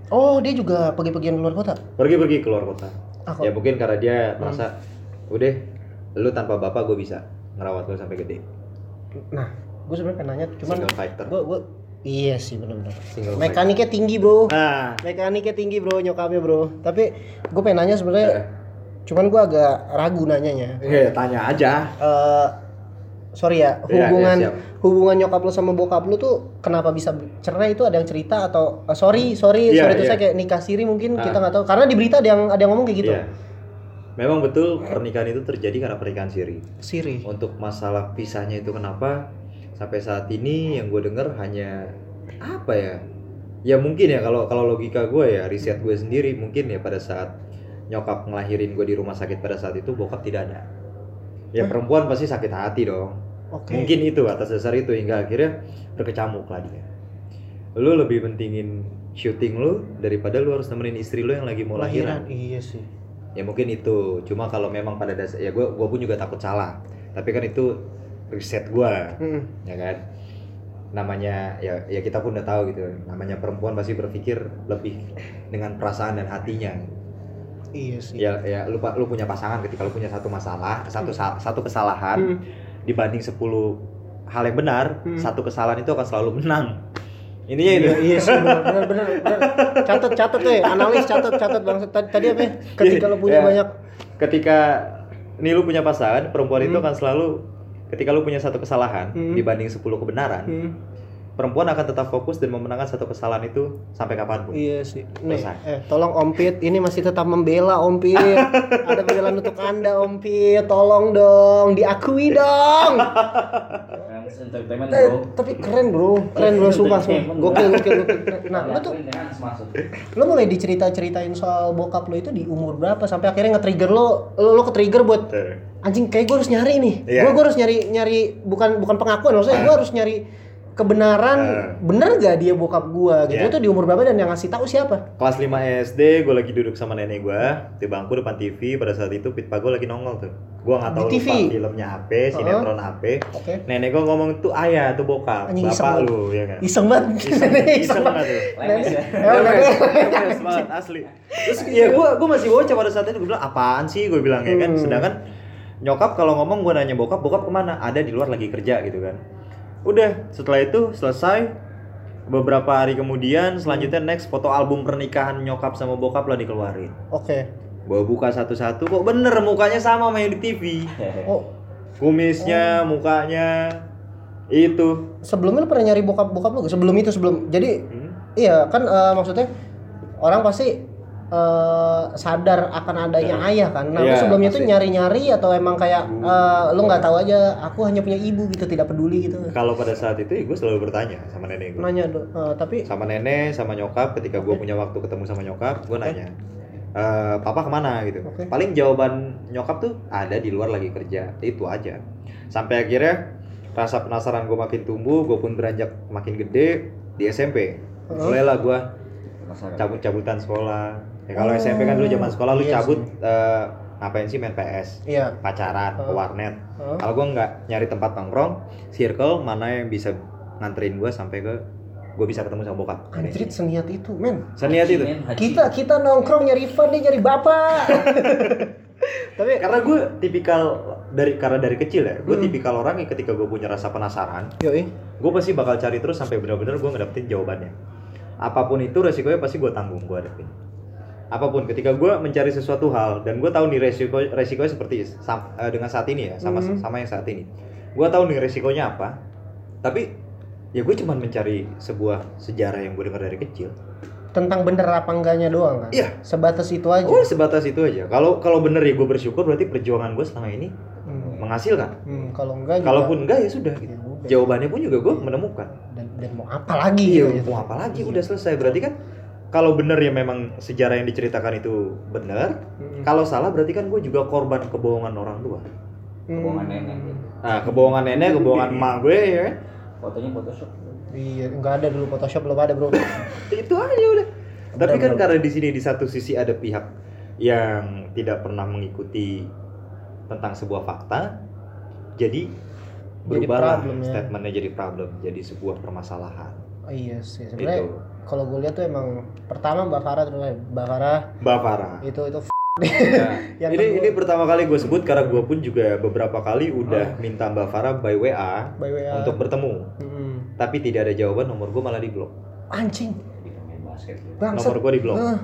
A: Oh dia juga pergi-pergian luar kota?
B: Pergi-pergi keluar kota.
A: Ah, kok-
B: ya mungkin karena dia
A: Hmm.
B: merasa udah lu tanpa bapak gue bisa ngerawat lu sampai gede.
A: Nah gue sebenarnya pengen nanya cuman
B: single fighter.
A: gue gue iya sih benar-benar
B: single fighter.
A: mekaniknya tinggi bro.
B: Nah
A: mekaniknya tinggi bro nyokapnya bro. Tapi gue pengen nanya sebenarnya
B: Eh.
A: cuman gue agak ragu nanyanya.
B: Ya, tanya aja.
A: Eh sorry ya
B: Iya,
A: hubungan
B: iya, siap.
A: hubungan nyokap lu sama bokap lu tuh kenapa bisa cerai? Itu ada yang cerita atau eh, sorry sorry
B: Iya,
A: sorry itu
B: iya.
A: saya kayak nikah siri mungkin
B: Ah.
A: kita nggak tahu. Karena di berita ada yang ada yang ngomong kayak gitu.
B: Iya. Memang betul pernikahan itu terjadi karena pernikahan siri.
A: Siri.
B: Untuk masalah pisahnya itu kenapa sampai saat ini yang gue denger hanya apa ya? Ya mungkin ya kalau kalau logika gue ya riset gue sendiri mungkin ya pada saat nyokap ngelahirin gue di rumah sakit pada saat itu bokap tidak ada. Ya
A: Hah?
B: perempuan pasti sakit hati dong.
A: Oke.
B: Mungkin itu atas dasar itu hingga akhirnya berkecamuk lah dia. Lu lebih pentingin syuting lu daripada lu harus nemenin istri lu yang lagi mau lahiran
A: iya sih
B: ya mungkin itu. Cuma kalau memang pada dasar ya gue gua pun juga takut salah. Tapi kan itu riset gue
A: Mm.
B: ya kan? Namanya ya ya kita pun udah tahu gitu. Namanya perempuan pasti berpikir lebih dengan perasaan dan hatinya.
A: Iya sih.
B: Ya ya lu lu punya pasangan ketika lu punya satu masalah satu sa- satu kesalahan
A: Hmm.
B: dibanding 10 hal yang benar
A: Hmm.
B: satu kesalahan itu akan selalu menang ininya itu
A: Iya, iya sih benar benar benar. Catat catat ya, analis catat catat bang. Tadi, tadi apa ya? Ketika lo punya
B: Ya.
A: banyak
B: ketika nih lu punya pasangan perempuan itu
A: Hmm.
B: akan selalu ketika lu punya satu kesalahan
A: Hmm.
B: dibanding 10 kebenaran,
A: Hmm,
B: perempuan akan tetap fokus dan memenangkan satu kesalahan itu sampai kapan pun.
A: iya sih. Nih, eh tolong Om Pit, ini masih tetap membela Om Pit. Ada pembelaan untuk Anda Om Pit, tolong dong, diakui dong.
C: Yang entertainment
A: Eh,
C: bro.
A: tapi keren bro, keren bro, sumpah, sumpah. Gokil, gokil, gokil. Nah, lu tuh, lu mulai dicerita-ceritain soal bokap lu itu di umur berapa sampai akhirnya nge-trigger lo, lo, lo ke-trigger buat
B: Tuh.
A: anjing kayak gue harus nyari nih.
B: Iya.
A: Gue harus nyari nyari bukan bukan pengakuan maksudnya gue harus nyari kebenaran
B: Eh.
A: bener gak dia bokap gue gitu
B: Iya.
A: itu di umur berapa dan yang ngasih tahu siapa?
B: Kelas 5 SD, gue lagi duduk sama nenek gue di bangku depan TV. Pada saat itu Pit Pago lagi nongol tuh. Gue nggak tahu
A: TV?
B: lupa filmnya apa, sinetron apa.
A: Oke.
B: Nenek gue ngomong tuh ayah tuh bokap,
A: Anjing iseng
B: bapak
A: banget.
B: lu ya kan.
A: Iseng banget.
B: Iseng, iseng banget tuh.
C: Lemes ya.
B: Lemes banget asli. Terus ya gue gue masih bocah pada saat itu gue bilang apaan sih gue bilang ya kan.
A: Hmm.
B: Sedangkan nyokap kalau ngomong gue nanya bokap, bokap ke mana? Ada di luar lagi kerja gitu kan. Udah setelah itu selesai beberapa hari kemudian selanjutnya next foto album pernikahan nyokap sama bokap lah dikeluarin.
A: Oke.
B: Gue buka satu-satu kok bener mukanya sama sama yang di TV.
A: Oh,
B: Kumisnya, mukanya itu.
A: sebelumnya lu pernah nyari bokap bokap lu? Sebelum itu sebelum. Jadi
B: Hmm.
A: iya kan eh, maksudnya orang pasti eh, sadar akan adanya ayah kan. Nah,
B: Iya,
A: sebelumnya itu
B: pasti.
A: nyari-nyari atau emang kayak eh, lu nggak tahu aja aku hanya punya ibu gitu tidak peduli gitu.
B: Kalau pada saat itu gue selalu bertanya sama nenek gue.
A: Nanya eh, tapi
B: sama nenek sama nyokap ketika gue punya waktu ketemu sama nyokap gue nanya "Eh, papa ke mana gitu.
A: Oke.
B: paling jawaban nyokap tuh ada di luar lagi kerja itu aja. Sampai akhirnya rasa penasaran gue makin tumbuh gue pun beranjak makin gede di SMP mulailah gue cabut-cabutan sekolah. Ya kalau
A: Oh,
B: SMP kan dulu zaman sekolah lu
A: iya
B: cabut eh, ngapain sih main PS
A: iya.
B: pacaran ke
A: Oh.
B: warnet.
A: Oh.
B: kalau gue nggak nyari tempat nongkrong circle mana yang bisa nganterin gue sampai ke gue bisa ketemu sama bokap
A: Anjrit seniat itu, men.
B: seniat itu.
A: Kita kita nongkrong nyari fun dia nyari bapak. Tapi
B: karena gue tipikal dari karena dari kecil ya gue
A: Hmm.
B: tipikal orang yang ketika gue punya rasa penasaran
A: yoi.
B: gue pasti bakal cari terus sampai benar-benar gue ngedapetin jawabannya apa pun itu resikonya pasti gue tanggung gue hadapin apa pun ketika gue mencari sesuatu hal dan gue tahu nih resiko resikonya seperti sam- eh, dengan saat ini ya sama
A: Hmm.
B: sama yang saat ini gue tahu nih resikonya apa tapi ya gue cuman mencari sebuah sejarah yang gue dengar dari kecil
A: Tentang bener apa enggaknya doang kan?
B: Iya.
A: Sebatas itu aja.
B: oh sebatas itu aja kalau kalau bener ya gue bersyukur berarti perjuangan gue selama ini
A: Hmm.
B: menghasilkan
A: Hmm, kalau enggak juga-
B: kalaupun enggak ya sudah gitu
A: Ya udah.
B: jawabannya pun juga gue menemukan
A: dan, dan mau apa lagi
B: iya
A: gitu ya.
B: mau apa lagi udah selesai berarti kan kalau bener ya memang sejarah yang diceritakan itu benar
A: Hmm.
B: kalau salah berarti kan gue juga korban kebohongan orang tua
A: Hmm.
C: Kebohongan nenek.
B: nah kebohongan nenek kebohongan emak gue ya kan?
C: Fotonya Photoshop.
A: Iya, enggak ada dulu Photoshop belum ada, Bro.
B: itu aja udah tapi kan karena di sini di satu sisi ada pihak yang tidak pernah mengikuti tentang sebuah fakta jadi
A: problem ya.
B: statementnya jadi problem jadi sebuah permasalahan
A: Oh, iya sih. Sebenarnya
B: itu
A: kalau gue lihat tuh emang pertama Mbak Farah terus Mbak Farah
B: Mbak Farah
A: itu itu
B: Ini ini pertama kali gue sebut karena gue pun juga beberapa kali udah minta Mbak Farah by WA
A: by WA.
B: untuk bertemu,
A: Mm-mm.
B: tapi tidak ada jawaban nomor gue malah di blok.
A: Anjing.
B: Nomor gue di blok.
A: Ah,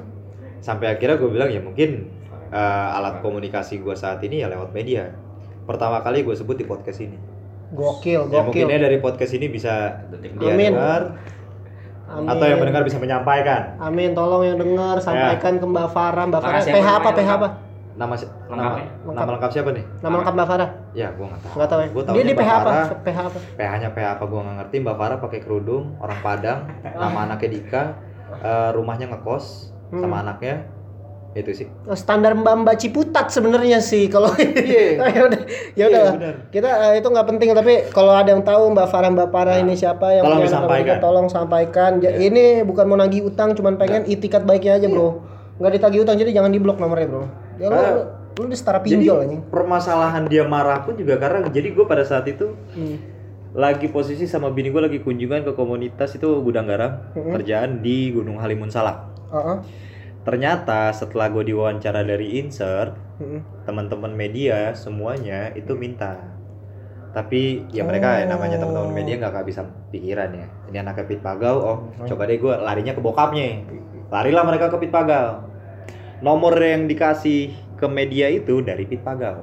B: Sampai akhirnya gue bilang ya mungkin eh, alat komunikasi gue saat ini ya lewat media. Pertama kali gue sebut di podcast ini.
A: gokil,
B: Ya
A: gokil.
B: mungkinnya dari podcast ini bisa dia dengar
A: Amin.
B: atau yang mendengar bisa menyampaikan.
A: Amin, tolong yang dengar sampaikan ke Mbak Farah. Mbak Farah PH
C: apa
A: apa?
C: namanya
A: PH apa?
B: Nama si- nama,
C: Lengkapnya?
B: nama lengkap siapa nih?
A: Nama lengkap Mbak Farah?
B: Ya gue nggak tahu.
A: Enggak tahu ya.
B: Gue
A: Dia di PH apa?
B: Farah
A: PH apa?
B: PH-nya PH apa gue nggak ngerti. Mbak Farah pakai kerudung, orang Padang, nama anaknya Dika, eh, rumahnya ngekos
A: Hmm.
B: sama anaknya. Itu sih.
A: Standar Mbak-mbak Ciputat sebenarnya sih kalau
B: Iya.
A: ya udah ya udah
B: Iya,
A: lah.
B: benar.
A: kita eh, itu nggak penting tapi kalau ada yang tahu Mbak Farah Mbak Farah
B: Nah,
A: ini siapa yang
B: tolong disampaikan.
A: tolong sampaikan
B: Iya.
A: ini bukan mau nagih utang cuman pengen itikat baiknya aja bro nggak ditagih utang jadi jangan diblok nomornya bro ya lu
B: Ah.
A: lu di setara
B: Jadi
A: pinjol anjing
B: permasalahan dia marah pun juga karena jadi gue pada saat itu
A: hmm.
B: lagi posisi sama bini gue lagi kunjungan ke komunitas itu gudang garam
A: Hmm.
B: kerjaan di Gunung Halimun Salak.
A: Ah, ah.
B: Ternyata setelah gue diwawancara dari insert
A: Hmm.
B: teman-teman media semuanya itu minta. Tapi ya mereka ya namanya teman-teman media nggak bisa pikiran ya. Ini anaknya Pit Pagau oh coba deh gue larinya ke bokapnya. Larilah mereka ke Pit Pagau nomor yang dikasih ke media itu dari Pit Pagau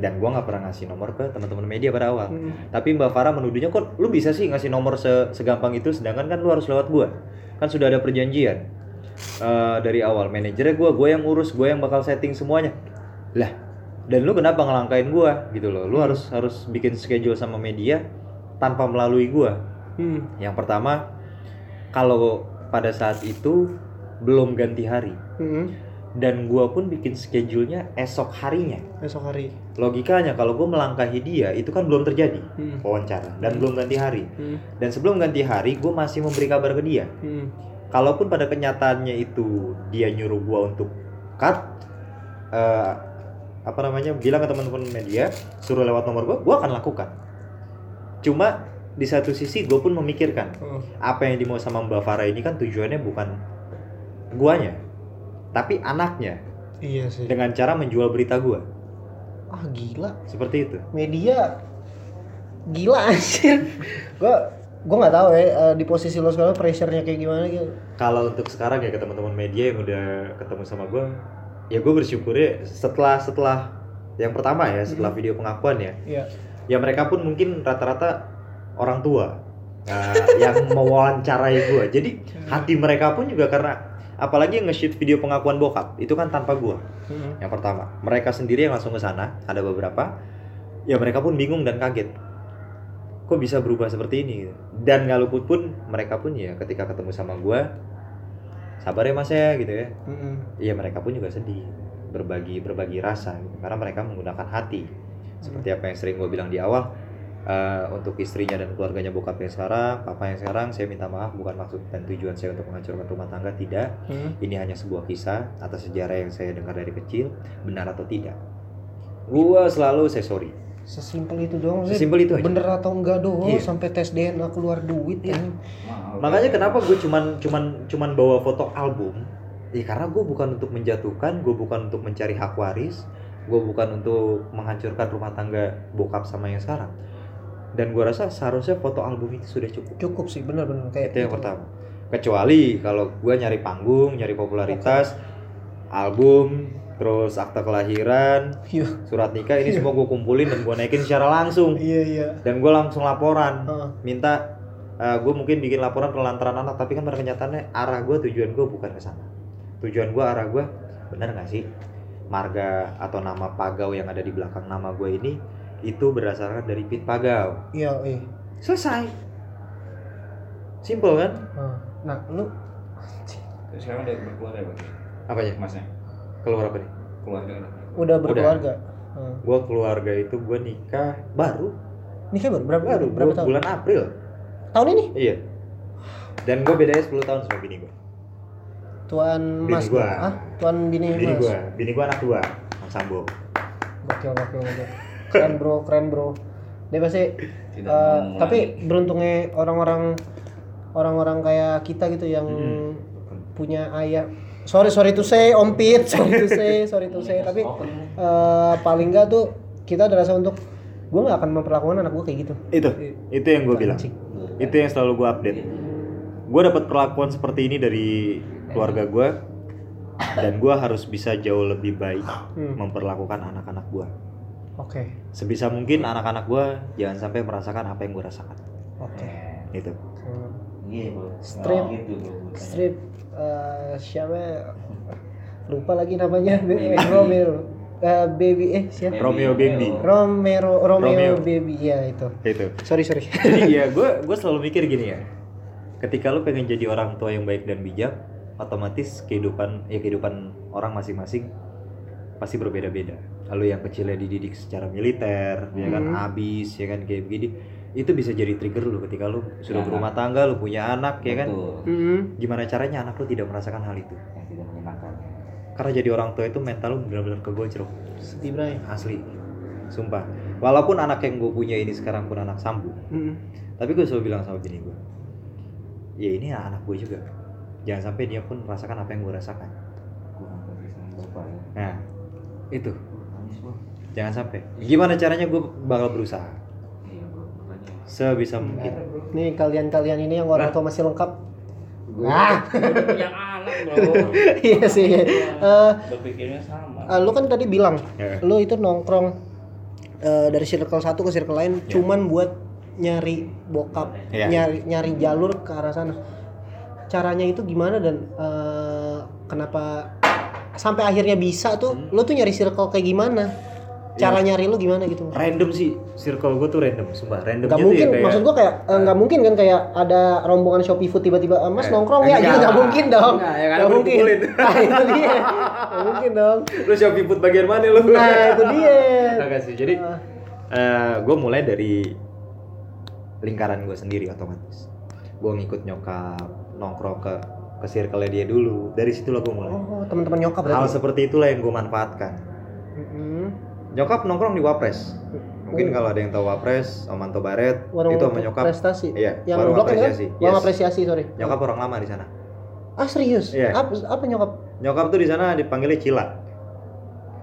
B: dan gua nggak pernah ngasih nomor ke teman-teman media pada awal.
A: Mm.
B: tapi Mbak Farah menuduhnya kok lu bisa sih ngasih nomor se- segampang itu? Sedangkan kan lu harus lewat gua. Kan sudah ada perjanjian Eh, dari awal. Manajernya gua gua yang urus gua yang bakal setting semuanya. Lah dan lu kenapa ngelangkain gua? Gitu loh. Lu harus harus bikin schedule sama media tanpa melalui gua.
A: Mm.
B: yang pertama kalau pada saat itu belum ganti hari.
A: Mm.
B: dan gua pun bikin schedule-nya esok harinya.
A: Besok hari.
B: logikanya kalau gue melangkahi dia itu kan belum terjadi.
A: Mm.
B: wawancara. Dan belum ganti hari.
A: Mm.
B: dan sebelum ganti hari gue masih memberi kabar ke dia.
A: Mm.
B: Kalaupun pada kenyataannya itu dia nyuruh gue untuk cut eh, apa namanya bilang ke teman-teman media suruh lewat nomor gue gue akan lakukan cuma di satu sisi gue pun memikirkan
A: Oh.
B: apa yang dimau sama Mbak Farah ini kan tujuannya bukan guanya tapi anaknya
A: Iya sih.
B: dengan cara menjual berita gua
A: Ah gila.
B: seperti itu
A: Media gila anjir. gua gua nggak tahu ya eh, di posisi lo sekarang pressure-nya kayak gimana gitu.
B: kalau untuk sekarang ya ke teman-teman media yang udah ketemu sama gue ya gue bersyukur ya setelah setelah yang pertama ya setelah video pengakuan ya
A: Iya.
B: ya mereka pun mungkin rata-rata orang tua nah, yang mewawancarai gue jadi hati mereka pun juga karena apalagi yang nge-shoot video pengakuan bokap itu kan tanpa gue
A: Mm.
B: yang pertama mereka sendiri yang langsung ke sana ada beberapa ya mereka pun bingung dan kaget kok bisa berubah seperti ini gitu. dan nggak luput pun mereka pun ya ketika ketemu sama gue sabar ya mas ya gitu ya. Iya mereka pun juga sedih berbagi berbagi rasa gitu. karena mereka menggunakan hati seperti apa yang sering gue bilang di awal eh, untuk istrinya dan keluarganya bokap yang sekarang papa yang sekarang saya minta maaf bukan maksud dan tujuan saya untuk menghancurkan rumah tangga tidak
A: Mm.
B: ini hanya sebuah kisah atas sejarah yang saya dengar dari kecil benar atau tidak gua selalu say sorry
A: Sesimpel itu doang sih.
B: Sesimpel itu aja.
A: Bener atau enggak doang
B: Iya.
A: sampai tes DNA keluar duit
B: Iya.
A: kan.
B: makanya kenapa gue cuman cuman cuman bawa foto album ya karena gue bukan untuk menjatuhkan gue bukan untuk mencari hak waris gue bukan untuk menghancurkan rumah tangga bokap sama yang sekarang dan gue rasa seharusnya foto album itu sudah cukup
A: Cukup sih bener-bener kayak
B: itu yang pertama kecuali kalau gue nyari panggung nyari popularitas album terus akta kelahiran
A: Iya.
B: surat nikah ini semua gue kumpulin dan gue naikin secara langsung
A: Iya iya.
B: dan gue langsung laporan
A: Heeh.
B: minta gue mungkin bikin laporan pelantaran anak tapi kan pada kenyataannya arah gue tujuan gue bukan ke sana tujuan gue arah gue benar nggak sih marga atau nama pagau yang ada di belakang nama gue ini itu berdasarkan dari pit pagau
A: Iya, iya.
B: selesai simple kan.
A: Nah, lu
C: Terus sekarang udah berkeluarga ya, Bang?
B: apa ya
C: Masnya?
B: Keluar apa nih
C: Keluarga udah.
A: udah berkeluarga? Heeh.
B: gue keluarga itu gue nikah baru
A: Nikah baru berapa
B: baru
A: berapa
B: gua
A: tahun?
B: bulan April
A: Tahun ini?
B: iya dan gue bedanya 10 tahun sama bini gue
A: Tuan
B: Bini
A: Mas.
B: gua.
A: Ah, Tuan bini,
B: bini
A: Mas.
B: gue bini gue anak dua anak sambo
A: Gokil, gokil, gokil. Keren bro, keren bro. Dia pasti
C: Tidak mengulangi.
A: tapi beruntungnya orang-orang orang-orang kayak kita gitu yang
B: Hmm.
A: punya ayah sorry sorry to say Om Pit. Sorry to say sorry to say. Tapi eh, paling enggak tuh kita ada rasa untuk gue nggak akan memperlakukan anak gue kayak gitu.
B: Itu. Itu yang gue bilang. itu yang selalu gue update. Gue dapat perlakuan seperti ini dari keluarga gue dan gue harus bisa jauh lebih baik
A: Hmm.
B: memperlakukan anak-anak gue
A: oke.
B: Sebisa mungkin anak-anak gue jangan sampai merasakan apa yang gue rasakan.
A: Oke.
B: Itu
A: Hmm.
C: Iya, bro.
A: Strip.
C: Nggak gitu, bro.
A: strip eh, siapa? Lupa lagi namanya. Romeo Eh, baby eh siapa?
B: Romeo Baby
A: Romero Romeo,
B: Romeo.
A: baby. Ya itu.
B: Itu.
A: Sorry sorry.
B: Jadi ya gue gue selalu mikir gini ya. Ketika lu pengen jadi orang tua yang baik dan bijak otomatis kehidupan ya kehidupan orang masing-masing pasti berbeda-beda. Lalu yang kecilnya dididik secara militer ya kan
A: Hmm.
B: habis ya kan kayak begini itu bisa jadi trigger lu ketika lu sudah
C: Ya,
B: berumah tangga lu punya anak ya kan
C: Betul.
A: Hmm.
B: gimana caranya anak lu tidak merasakan hal itu
C: Yang tidak menyenangkan.
B: karena jadi orang tua itu mental lu benar-benar kegocrok
A: sedih bray
B: asli sumpah walaupun anak yang gue punya ini sekarang pun anak sambu
A: Hmm.
B: tapi gue selalu bilang sama bini gue ya ini anak gue juga jangan sampai dia pun merasakan apa yang gue rasakan
C: ya.
B: nah itu jangan sampai gimana caranya gue bakal berusaha. Sebisa mungkin
A: nih kalian-kalian ini yang orang tua masih lengkap
C: Gua
A: Ah.
C: anak, bro.
A: iya sih Eh,
C: Berpikirnya sama.
A: ah, lu kan tadi bilang
B: Ya.
A: lu itu nongkrong eh, dari circle satu ke circle lain
B: Ya.
A: cuman buat nyari bokap
B: Iya.
A: nyari nyari jalur ke arah sana caranya itu gimana dan eh, kenapa sampai akhirnya bisa tuh
B: Hmm.
A: lo tuh nyari circle kayak gimana cara nyari lo gimana gitu
B: random sih circle gue tuh random sumpah randomnya
A: Gak mungkin,
B: ya kayak
A: maksud gua kayak eh, nggak mungkin kan kayak ada rombongan Shopee Food tiba-tiba "Ah, Mas
B: Eh,
A: nongkrong ya,
B: enggak.
A: gitu nggak mungkin dong.
B: Enggak, ya kan,
A: Nggak mungkin. Nah itu dia, nggak mungkin dong.
B: lu Shopee Food bagian mana lu
A: Nah itu dia.
B: Enggak sih jadi
A: Ah.
B: gue mulai dari lingkaran gue sendiri otomatis gue ngikut nyokap nongkrong ke ke circle dia dulu dari situlah gue mulai
A: Oh teman-teman nyokap
B: hal
A: berarti.
B: seperti itulah yang gue manfaatkan
A: Mm-mm.
B: Nyokap nongkrong di Wapres mungkin
A: Oh.
B: kalau ada yang tahu Wapres Omanto Baret
A: Warung
B: itu sama nyokap
A: prestasi.
B: Iya,
A: Yang
B: warung
A: kan?
B: apresiasi.
A: Warung
B: Yes.
A: apresiasi sorry.
B: nyokap orang lama di sana
A: Ah serius?
B: Iya.
A: Apa, apa nyokap?
B: nyokap tuh di sana dipanggilnya Cila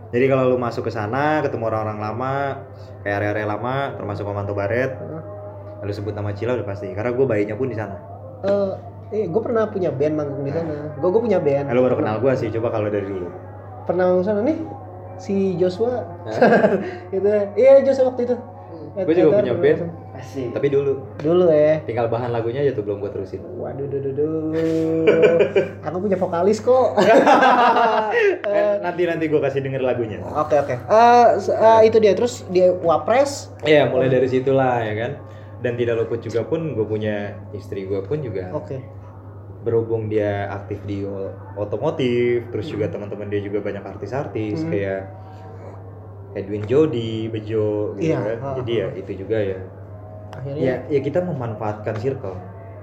B: jadi kalau lu masuk ke sana ketemu orang-orang lama kayak area-area lama termasuk Omanto Baret
A: Hah?
B: lalu sebut nama Cila udah pasti karena gue bayinya pun di sana
A: Eh, eh gue pernah punya band manggung di sana. Gue gue punya band.
B: Eh, lu baru kenal gue sih coba kalau dari dulu
A: Pernah manggung sana nih si Joshua. gitu. Iya Joshua waktu itu.
B: Gua juga punya band.
C: Asik.
B: tapi dulu
A: Dulu ya.
B: tinggal bahan lagunya aja tuh belum gue terusin
A: Waduh, duh, duh, duh. Aku punya vokalis kok.
B: Eh, nanti nanti gue kasih denger lagunya
A: Oke oke. Eh, se- eh, itu dia terus dia wapres.
B: Iya mulai dari situlah ya kan dan tidak luput juga pun gue punya istri gue pun juga
A: Oke.
B: Berhubung dia aktif di otomotif terus juga teman-teman dia juga banyak artis-artis
A: Hmm.
B: kayak Edwin Jody, Bejo gitu
A: Iya,
B: kan.
A: ha,
B: Jadi ya itu juga ya.
A: Akhirnya.
B: Ya ya kita memanfaatkan circle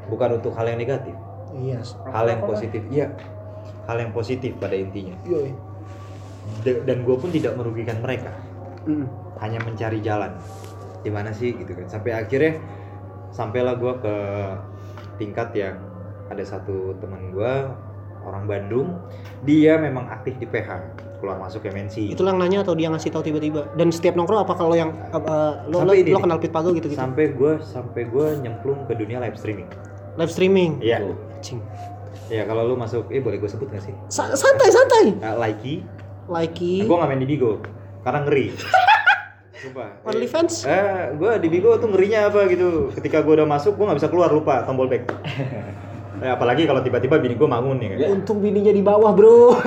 B: bukan untuk hal yang negatif,
A: Iya.
B: hal yang positif. Iya. Hal yang positif pada intinya.
A: Yoi.
B: Dan gue pun tidak merugikan mereka.
A: Mm.
B: hanya mencari jalan gimana sih gitu kan sampai akhirnya sampailah gue ke tingkat yang ada satu teman gue orang Bandung dia memang aktif di PH keluar masuk MNC
A: Itu yang nanya atau dia ngasih tahu tiba-tiba? Dan setiap nongkrong apa kalau yang eh, eh, lo, lo, lo kenal Pit Pago gitu gitu?
B: sampai gue sampai gue nyemplung ke dunia live streaming
A: Live streaming.
B: iya
A: Cing.
B: ya kalau lu masuk eh boleh gue sebut gak sih
A: Sa- santai santai.
B: uh, Likey
A: Likey.
B: gue nggak main di Bigo karena ngeri Sumpah.
A: OnlyFans?
B: Eh, gue di Bigo tuh ngerinya apa gitu. Ketika gue udah masuk, gue nggak bisa keluar lupa tombol back. Eh, apalagi kalau tiba-tiba bini gue bangun nih kan.
A: Untung bininya di bawah bro.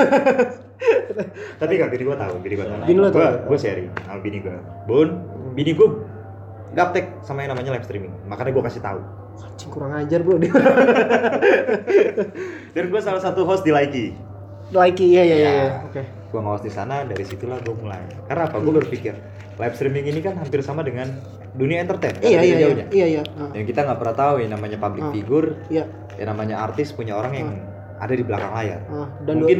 B: Tapi kan bini gue tahu, bini gue tahu.
A: Bini lo tahu?
B: Gue sharing sama bini gue. Bun, bini gue gaptek sama yang namanya live streaming. Makanya gue kasih tahu.
A: Cing kurang ajar bro dia.
B: Dan gue salah satu host di Likey.
A: Likey iya iya iya.
B: Ya.
A: Oke.
B: Gue nge-host di sana, dari situlah gue mulai. Karena apa? Gue berpikir live streaming ini kan hampir sama dengan dunia entertain. nggak
A: Iya
B: ada
A: iya iya.
B: jauhnya.
A: Iya iya. Ah,
B: Dan kita nggak pernah tahu yang namanya public
A: Ah.
B: figure,
A: Iya.
B: yang namanya artis punya orang yang ada di belakang layar.
A: Ah, dan
B: Mungkin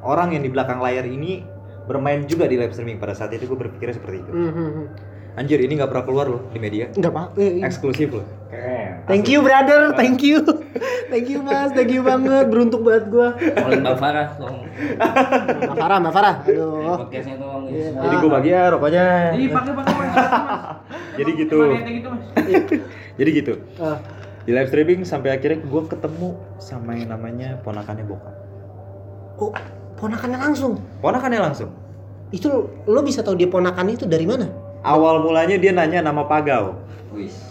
B: orang yang di belakang layar ini bermain juga di live streaming pada saat itu gue berpikirnya seperti itu.
A: Hmm, hmm.
B: Anjir ini nggak pernah keluar loh di media,
A: Enggak apa. Eh,
B: eksklusif loh.
C: Keren.
A: Thank you brother, thank you. thank you mas, thank you banget. Beruntung banget gua.
C: Oleh Mbak Farah dong.
A: Mbak Farah, Mbak Farah. Aduh.
C: Podcastnya dong.
A: Iya.
B: Jadi gue bagi ya rokoknya.
C: Ih, pakai pakai mas.
B: Jadi gitu.
C: Gitu mas.
B: Jadi gitu.
A: Ah,
B: Di live streaming sampai akhirnya gue ketemu sama yang namanya ponakannya bokap.
A: oh, ponakannya langsung.
B: Ponakannya langsung.
A: Itu lo bisa tahu dia ponakan itu dari mana?
B: Awal mulanya dia nanya nama Pagau.
C: Wis.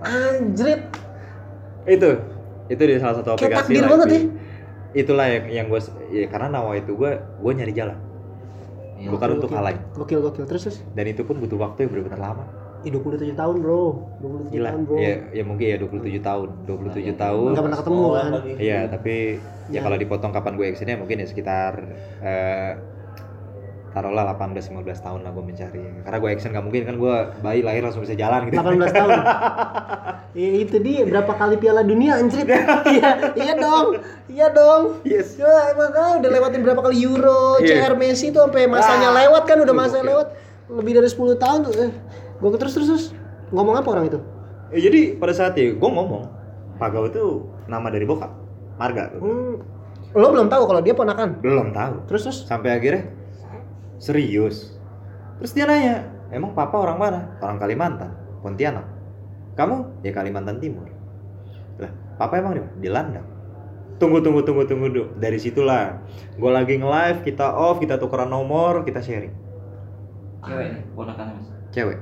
A: Anjrit.
B: Itu. Itu di salah satu
A: Kayak
B: aplikasi.
A: takdir
B: live
A: banget ya.
B: Itulah yang yang gue ya, karena nawa itu gue gue nyari jalan.
C: Iya.
B: Bukan untuk hal lain.
A: Gokil gokil terus terus.
B: Dan itu pun butuh waktu yang benar-benar lama.
A: Ih, 27 tahun, Bro. 27
B: Gila.
A: tahun, Bro.
B: Ya, ya mungkin ya 27 tahun. 27 tahun.
A: Nggak pernah ketemu kan.
B: Iya, tapi ya
A: Ya.
B: kalau dipotong kapan gue actionnya mungkin ya sekitar eh, taruhlah 18 15 tahun lah gue mencari. Karena gue action gak mungkin kan gue bayi lahir langsung bisa jalan gitu.
A: 18 tahun. Iya itu dia berapa kali Piala Dunia anjrit. iya, iya dong. Iya dong.
B: Yes.
A: Ya makanya udah lewatin berapa kali Euro,
B: Iya.
A: CR Messi tuh sampai masanya
B: Ah.
A: lewat kan udah masanya
B: gokil.
A: lewat lebih dari 10 tahun tuh. Eh, gue terus terus terus ngomong apa orang itu?
B: Eh, jadi pada saat itu gue ngomong Pagau itu nama dari bokap. Marga.
A: Hmm, lo belum tahu kalau dia ponakan.
B: Belum tahu.
A: Terus terus
B: Sampai akhirnya serius. Terus dia nanya, emang papa orang mana? Orang Kalimantan, Pontianak. Kamu? Ya Kalimantan Timur. Lah, papa emang di mana? Di Landang. Tunggu, tunggu, tunggu, tunggu dulu. Dari situlah, gue lagi nge-live, kita off, kita tukeran nomor, kita sharing.
C: Cewek nih, ponakan mas.
B: cewek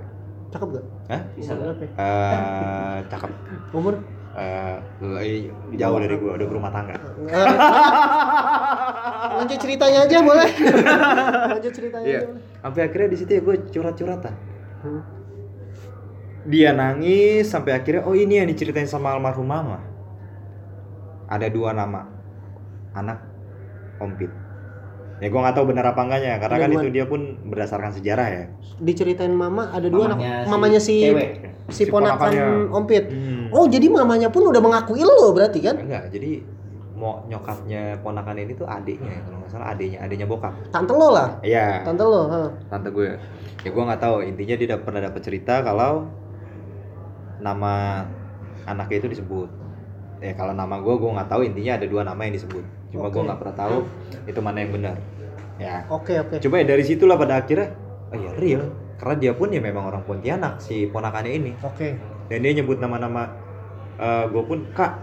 A: Cakep gak?
B: Hah?
C: Bisa gak?
A: berapa ya?
B: Eh, cakep
A: Umur?
B: Eh, eh, jauh dari gua udah berumah tangga
A: Lanjut ceritanya aja boleh. Lanjut ceritanya
B: Iya.
A: aja
B: sampai akhirnya di situ ya gue curhat-curhatan
A: Hmm.
B: dia nangis sampai akhirnya oh ini yang diceritain sama almarhum mama ada dua nama anak ompit ya gue nggak tahu benar apa enggaknya karena
A: Ada
B: kan
A: dua.
B: itu dia pun berdasarkan sejarah ya
A: Diceritain mama ada dua anak.
C: Mamanya si
A: Mamanya si
C: cewek.
A: si,
B: Si
A: ponakan
B: ponakannya.
A: Ompit.
B: Hmm.
A: Oh, jadi mamanya pun udah mengakui lo berarti kan?
B: enggak jadi mau nyokapnya ponakan ini tuh adiknya kalau nggak salah adiknya adiknya bokap
A: Tante lo lah.
B: iya
A: Tante lo, ha.
B: tante gue ya gue nggak tahu intinya dia pernah dapat cerita kalau nama anaknya itu disebut ya kalau nama gue gue nggak tahu intinya ada dua nama yang disebut cuma gue
A: Oke.
B: nggak pernah tahu itu mana yang benar. Ya.
A: Oke, oke.
B: coba ya dari situlah pada akhirnya oh ya real. Karena dia pun ya memang orang Pontianak si ponakannya ini.
A: Oke.
B: dan dia nyebut nama-nama gue pun kak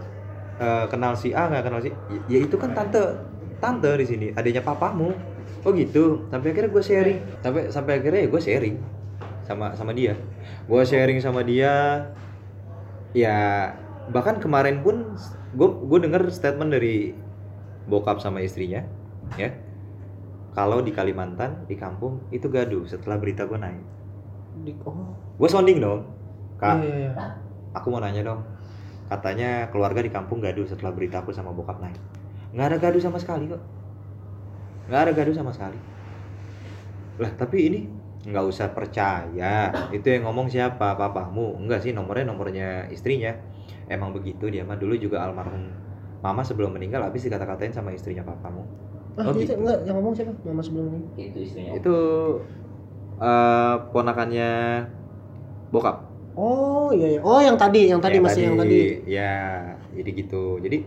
B: eh, kenal si A nggak? Kenal si ya, ya itu kan tante tante di sini adanya papamu. Oh gitu. Sampai akhirnya gue sharing. Sampai sampai akhirnya ya gue sharing sama sama dia. Gue sharing sama dia ya bahkan kemarin pun gue gue denger statement dari bokap sama istrinya ya. Kalau di Kalimantan di kampung itu gaduh setelah berita gue naik.
A: Di- oh.
B: gue sounding dong kak.
A: Iya, iya, iya.
B: aku mau nanya dong. Katanya keluarga di kampung gaduh setelah berita aku sama bokap naik. Nggak ada gaduh sama sekali kok. Nggak ada gaduh sama sekali. Lah tapi ini nggak usah percaya. Itu yang ngomong siapa? Papamu enggak sih nomornya nomornya istrinya. Emang begitu dia mah. Dulu juga almarhum mama sebelum meninggal habis dikata-katain sama istrinya papamu
A: Ah,
B: Oh,
A: itu
B: gitu.
A: enggak yang ngomong siapa? Mama sebelum ini.
C: Itu istrinya.
B: itu eh, ponakannya bokap
A: Oh, iya iya. Oh, yang tadi, yang tadi
B: Ya,
A: masih yang tadi.
B: ya jadi gitu jadi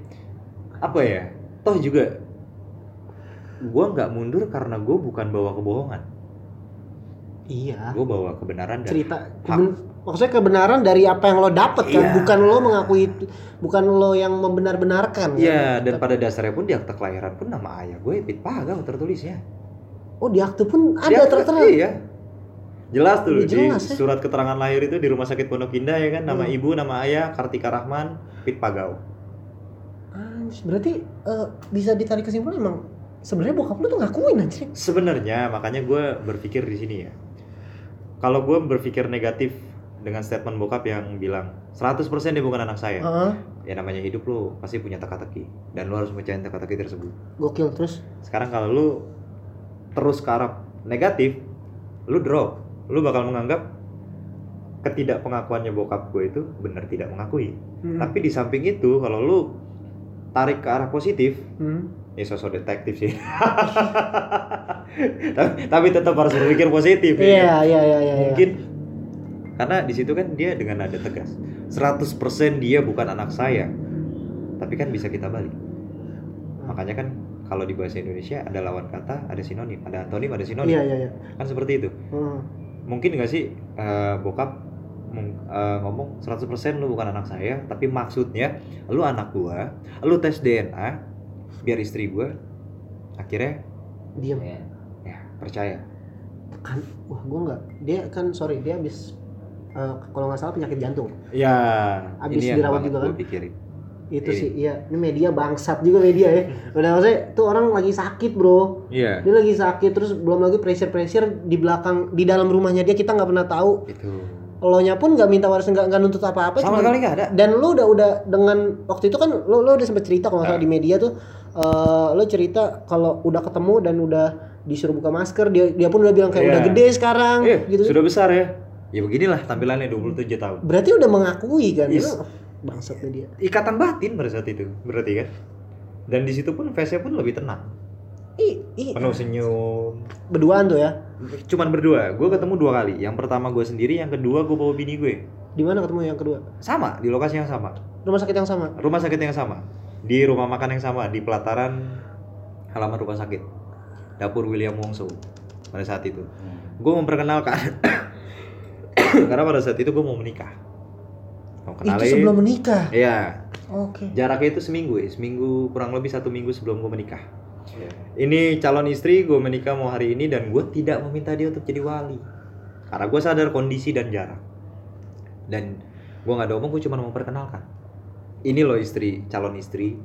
B: apa ya toh juga gua nggak mundur karena gue bukan bawa kebohongan
A: Iya.
B: gue bawa kebenaran dan
A: cerita keben- maksudnya kebenaran dari apa yang lo dapet kan
B: Iya.
A: bukan lo mengakui itu bukan lo yang membenar-benarkan kan?
B: Iya, dan pada dasarnya pun di akta kelahiran pun nama ayah gue Pit Pagau tertulisnya.
A: oh di akte pun
B: Di
A: ada
B: akta-
A: tertera
B: Iya. Jelas tuh
A: Udah jelas,
B: di
A: ya.
B: surat keterangan lahir itu di rumah sakit Pondok Indah ya kan nama
A: Hmm.
B: ibu, nama ayah Kartika Rahman, Pit Pagau.
A: Berarti eh, bisa ditarik kesimpulan emang sebenarnya bokap lo tuh ngakuin anjir
B: Sebenarnya makanya gue berpikir di sini ya. Kalau gue berpikir negatif dengan statement bokap yang bilang 100% dia bukan anak saya.
A: Heeh,
B: Ya namanya hidup lu pasti punya teka-teki dan lu harus mecahin teka-teki tersebut.
A: gokil terus
B: Sekarang kalau lu terus ke arah negatif, lu drop. Lu bakal menganggap ketidakpengakuannya bokap gue itu benar tidak mengakui.
A: Hmm.
B: Tapi di samping itu kalau lu tarik ke arah positif,
A: Hmm.
B: ya sosok detektif sih. tapi, tapi tetap harus berpikir positif ya.
A: iya iya iya iya
B: Mungkin karena di situ kan dia dengan nada tegas. 100% dia bukan anak saya. Tapi kan bisa kita balik. Makanya kan kalau di bahasa Indonesia ada lawan kata, ada sinonim, ada antonim, ada sinonim.
A: iya iya iya
B: Kan seperti itu.
A: Hmm.
B: Mungkin nggak sih eh, bokap eh, ngomong 100% lu bukan anak saya, tapi maksudnya lu anak gua, lu tes DNA biar istri gua akhirnya
A: diem
C: Ya.
B: ya percaya.
A: kan wah gua nggak dia kan sorry dia habis eh, kalau nggak salah penyakit jantung
B: Ya,
A: Abis
B: ini
A: dirawat juga kan?
B: pikirin.
A: itu
B: Iya.
A: sih iya ini media bangsat juga media ya udah maksudnya tuh orang lagi sakit bro
B: Iya.
A: dia lagi sakit terus belum lagi pressure pressure di belakang di dalam rumahnya dia kita nggak pernah tahu
B: Itu.
A: lo nya pun nggak minta waris nggak nggak nuntut apa apa
B: Sama sekali nggak ada.
A: dan lo udah udah dengan waktu itu kan lo lo udah sempet cerita kalau nggak salah
B: Ah.
A: di media tuh eh, lo cerita kalau udah ketemu dan udah disuruh buka masker dia dia pun udah bilang kayak
B: Iya.
A: udah gede sekarang
B: Iya,
A: gitu
B: sudah besar ya. Ya beginilah tampilannya 27 tahun.
A: berarti udah mengakui kan
B: Yes.
A: Lo- bangsat media
B: Ikatan batin pada saat itu, berarti kan. Dan di situ pun face-nya pun lebih tenang.
A: ih ih
B: Penuh senyum.
A: berduaan tuh ya
B: Cuman berdua. Gue ketemu dua kali. Yang pertama gue sendiri, yang kedua gue bawa bini gue.
A: di mana ketemu yang kedua
B: Sama, di lokasi yang sama.
A: rumah sakit yang sama
B: Rumah sakit yang sama. Di rumah makan yang sama, di pelataran halaman rumah sakit. Dapur William Wongso pada saat itu. Gue memperkenalkan karena pada saat itu gue mau menikah. Mau
A: itu
B: kenalin.
A: sebelum menikah
B: Iya,
A: oke
B: jaraknya itu seminggu ya, seminggu kurang lebih satu minggu sebelum gue menikah. Ini calon istri gue menikah mau hari ini dan gue tidak meminta dia untuk jadi wali. karena gue sadar kondisi dan jarak dan gue nggak ada omong gue cuma memperkenalkan ini loh istri calon istri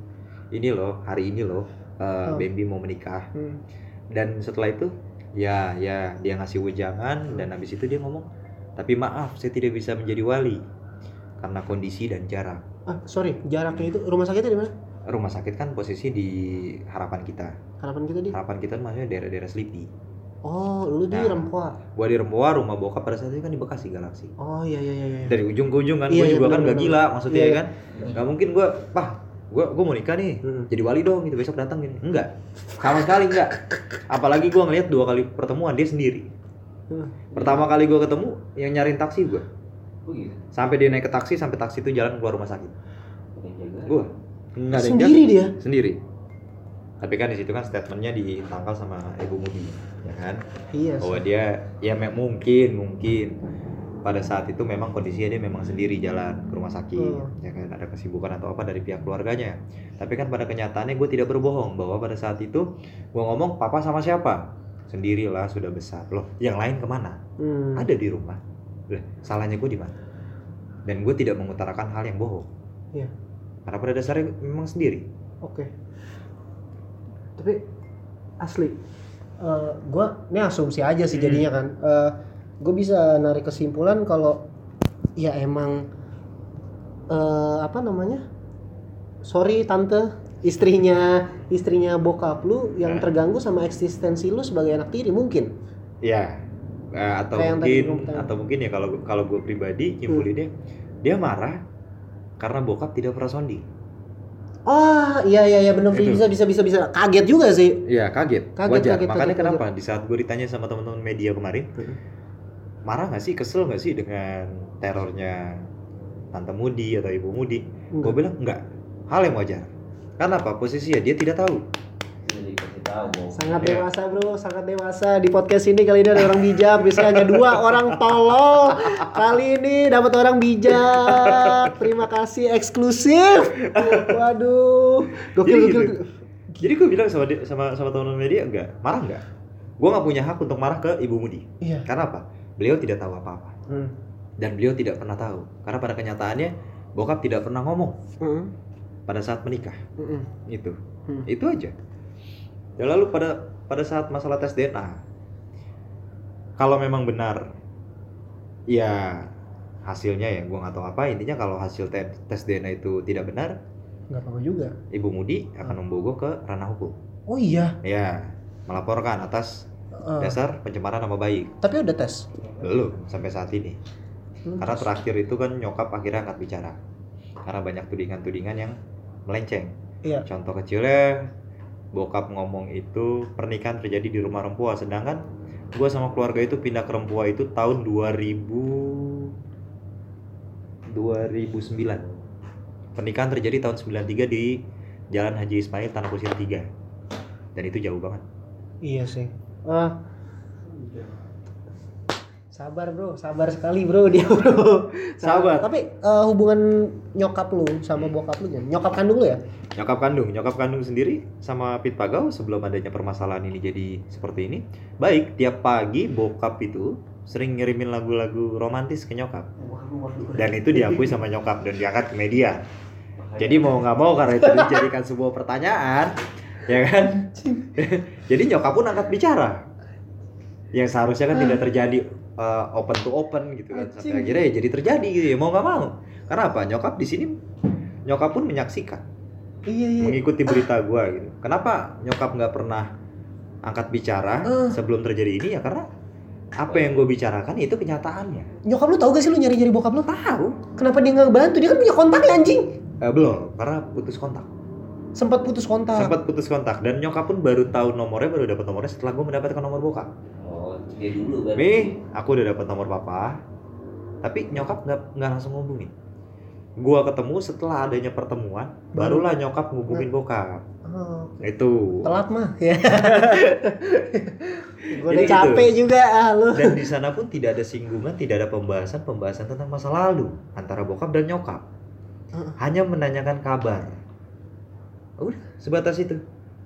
B: ini loh hari ini loh uh,
A: Oh.
B: Bambi mau menikah
A: Hmm.
B: dan setelah itu ya ya dia ngasih wejangan dan habis itu dia ngomong tapi maaf saya tidak bisa menjadi wali karena kondisi dan jarak
A: Ah, sorry, jaraknya itu rumah sakitnya di mana?
B: rumah sakit kan posisi di harapan kita
A: Harapan kita di.
B: harapan kita maksudnya daerah-daerah Sleepy
A: Oh, lu di
B: Nah.
A: Rempoa.
B: gua di Rempoa rumah bokap pada saat itu kan di Bekasi Galaksi
A: Oh iya iya iya. iya.
B: dari ujung ke ujung kan
A: Iya,
B: gue
A: iya,
B: juga kan
A: benar,
B: gak gila maksudnya
A: Iya,
B: ya
A: iya.
B: kan nggak mungkin gue pah gue gue mau nikah nih
A: Hmm.
B: jadi wali dong gitu besok datang gini enggak sama sekali enggak apalagi gue ngeliat dua kali pertemuan dia sendiri. Pertama kali gue ketemu yang nyariin taksi gue
C: Oh gitu.
B: sampai dia naik ke taksi sampai taksi itu jalan keluar rumah sakit. Gue nggak ada yang
A: Sendiri dia.
B: sendiri. Tapi kan di situ kan statementnya ditangkal sama ibu Mudi ya kan?
A: Iya.
B: bahwa dia ya mungkin mungkin. Pada saat itu memang kondisinya dia memang sendiri jalan ke rumah sakit
A: Hmm.
B: ya kan? Ada kesibukan atau apa dari pihak keluarganya. Tapi kan pada kenyataannya gue tidak berbohong bahwa pada saat itu gue ngomong papa sama siapa sendirilah sudah besar loh yang lain ke mana
A: Hmm.
B: ada di rumah lah salahnya gue di mana dan gue tidak mengutarakan hal yang bohong
A: Iya.
B: karena pada dasarnya memang sendiri
A: Oke. Tapi asli, eh gua ini asumsi aja sih
B: Hmm.
A: jadinya kan. Eh gue bisa narik kesimpulan kalau ya emang eh apa namanya? Sorry tante, istrinya istrinya bokap lu yang
B: Nah.
A: terganggu sama eksistensi lu sebagai anak tiri mungkin.
B: ya eh, atau
A: Kayak
B: mungkin atau mungkin ya kalau kalau gue pribadi nyimpulinnya dia marah karena bokap tidak pernah sondi
A: Ah, iya iya iya benar bisa bisa bisa bisa. Kaget juga sih.
B: Iya kaget,
A: Kaget,
B: wajar.
A: kaget,
B: Makanya
A: kaget,
B: kenapa di saat gue ditanya sama teman-teman media kemarin,
A: Hmm.
B: marah nggak sih, kesel nggak sih dengan terornya tante Mudi atau ibu Mudi? Gue bilang enggak, hal yang wajar. Karena apa? Posisinya dia tidak tahu.
A: Sangat
B: Iya.
A: dewasa bro, sangat dewasa di podcast ini kali ini ada orang bijak, biasanya hanya dua orang tolol. Kali ini dapat orang bijak. Terima kasih eksklusif. Waduh, gokil
B: Jadi
A: gokil.
B: gitu. Jadi gue bilang sama sama sama teman media enggak, marah enggak? Gue nggak punya hak untuk marah ke ibu Mudi.
A: Iya.
B: Karena apa? Beliau tidak tahu apa-apa
A: Hmm.
B: dan beliau tidak pernah tahu. Karena pada kenyataannya bokap tidak pernah ngomong
A: Hmm.
B: Pada saat menikah.
A: Hmm.
B: Itu.
A: Hmm.
B: itu aja dan lalu pada pada saat masalah tes DNA kalau memang benar ya hasilnya ya gua nggak tahu apa intinya kalau hasil te- tes DNA itu tidak benar
A: Nggak apa-apa juga.
B: ibu Mudi akan membawa gua ke ranah hukum
A: Oh iya.
B: ya melaporkan atas
A: Eh,
B: dasar pencemaran nama baik
A: tapi udah tes.
B: belum sampai saat ini
A: Hmm.
B: karena terakhir itu kan nyokap akhirnya angkat bicara karena banyak tudingan-tudingan yang melenceng
A: Iya.
B: Contoh kecilnya, bokap ngomong itu pernikahan terjadi di rumah Rempua, sedangkan gua sama keluarga itu pindah ke Rempua itu tahun 2000 2009. Pernikahan terjadi tahun 93 di Jalan Haji Ismail Tanah Kusir 3. Dan itu jauh banget.
A: Iya sih. Ah. Sabar bro, sabar sekali bro dia bro.
B: Sabar.
A: Tapi eh, hubungan nyokap lu sama bokap lu? Nyokap kandung lu ya?
B: Nyokap kandung, nyokap kandung sendiri sama Pit Pagau sebelum adanya permasalahan ini jadi seperti ini. Baik, tiap pagi bokap itu sering ngirimin lagu-lagu romantis ke nyokap. dan itu diakui sama nyokap dan diangkat ke media jadi mau nggak mau karena itu dijadikan sebuah pertanyaan ya kan jadi nyokap pun angkat bicara yang seharusnya kan tidak terjadi uh, open to open gitu kan sampai akhirnya ya jadi terjadi gitu ya mau nggak mau karena apa nyokap di sini nyokap pun menyaksikan
A: Iya iya.
B: mengikuti berita gua gitu kenapa nyokap nggak pernah angkat bicara
A: Eh.
B: sebelum terjadi ini ya karena apa yang gue bicarakan itu kenyataannya
A: Nyokap lu tahu gak sih lu nyari-nyari bokap lu?
B: tahu
A: Kenapa dia nggak bantu? Dia kan punya kontaknya anjing.
B: Eh, belum, karena putus kontak.
A: Sempat putus kontak.
B: Sempat putus kontak dan nyokap pun baru tahu nomornya, baru dapat nomornya setelah gue mendapatkan nomor bokap.
C: Dia dulu berarti.
B: Mi, aku udah dapat nomor papa, tapi nyokap nggak nggak langsung ngubungin. Gua ketemu setelah adanya pertemuan,
A: Baru.
B: barulah nyokap ngubungin bokap.
A: Oh,
B: Itu.
A: telat mah ya. Gue udah
B: gitu.
A: capek juga ah lu.
B: Dan di sana pun tidak ada singgungan, tidak ada pembahasan pembahasan tentang masa lalu antara bokap dan nyokap.
A: Heeh.
B: Hanya menanyakan kabar. Udah, sebatas itu.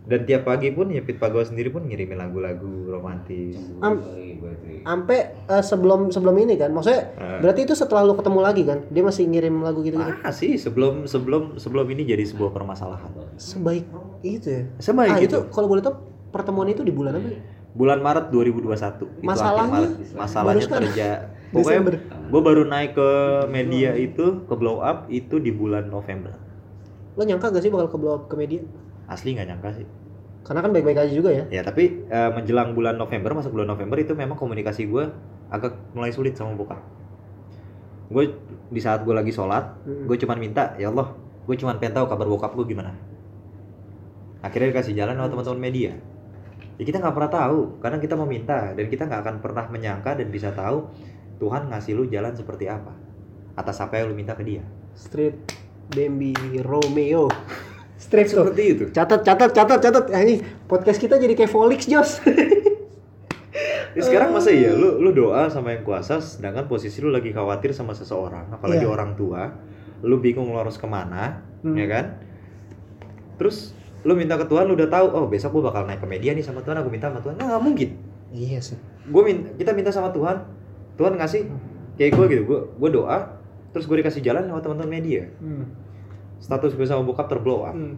B: Dan tiap pagi pun ya Pit Pagawa sendiri pun ngirimin lagu-lagu romantis
A: Am-
C: Kali berarti.
A: Sampai eh, sebelum sebelum ini kan, maksudnya
B: Ah.
A: berarti itu setelah lu ketemu lagi kan, dia masih ngirim lagu gitu gitu.
B: ah sih sebelum sebelum sebelum ini jadi sebuah permasalahan
A: Sebaik itu ya.
B: Sebaik
A: ah,
B: itu.
A: itu kalau boleh tahu pertemuan itu di bulan apa? ya?
B: bulan Maret 2021 itu
A: Masalahnya
B: Maret. masalahnya
A: Desember.
B: pokoknya gue baru naik ke media itu ke blow up itu di bulan November
A: Lo nyangka gak sih bakal ke blow up ke media?
B: Asli nggak nyangka sih
A: Karena kan baik-baik aja juga ya.
B: ya tapi eh, menjelang bulan November masuk bulan November itu memang komunikasi gue agak mulai sulit sama bokap gue di saat gue lagi sholat
A: Hmm.
B: gue cuman minta ya Allah gue cuman pengen tahu kabar bokap gue gimana akhirnya dikasih jalan sama teman-teman media ya kita nggak pernah tahu karena kita meminta dan kita nggak akan pernah menyangka dan bisa tahu Tuhan ngasih lu jalan seperti apa atas apa yang lu minta ke dia
A: Street Bambi Romeo. Tuh.
B: seperti itu
A: Catat, catat, catat, catat. Ini podcast kita jadi kayak Volix, Jos.
B: Ya, sekarang masa iya lu lu doa sama yang kuasa sedangkan posisi lu lagi khawatir sama seseorang apalagi
A: Iya.
B: orang tua lu bingung lu harus ke mana
A: Hmm.
B: ya kan terus lu minta ke Tuhan lu udah tahu oh besok gua bakal naik ke media nih sama Tuhan aku minta sama Tuhan nah, nggak mungkin
A: iya sih.
B: gue minta kita minta sama Tuhan Tuhan ngasih kayak gue gitu gue gue doa terus gue dikasih jalan sama teman-teman media
A: Hmm.
B: Status gue sama bokap terblow up
A: Hmm.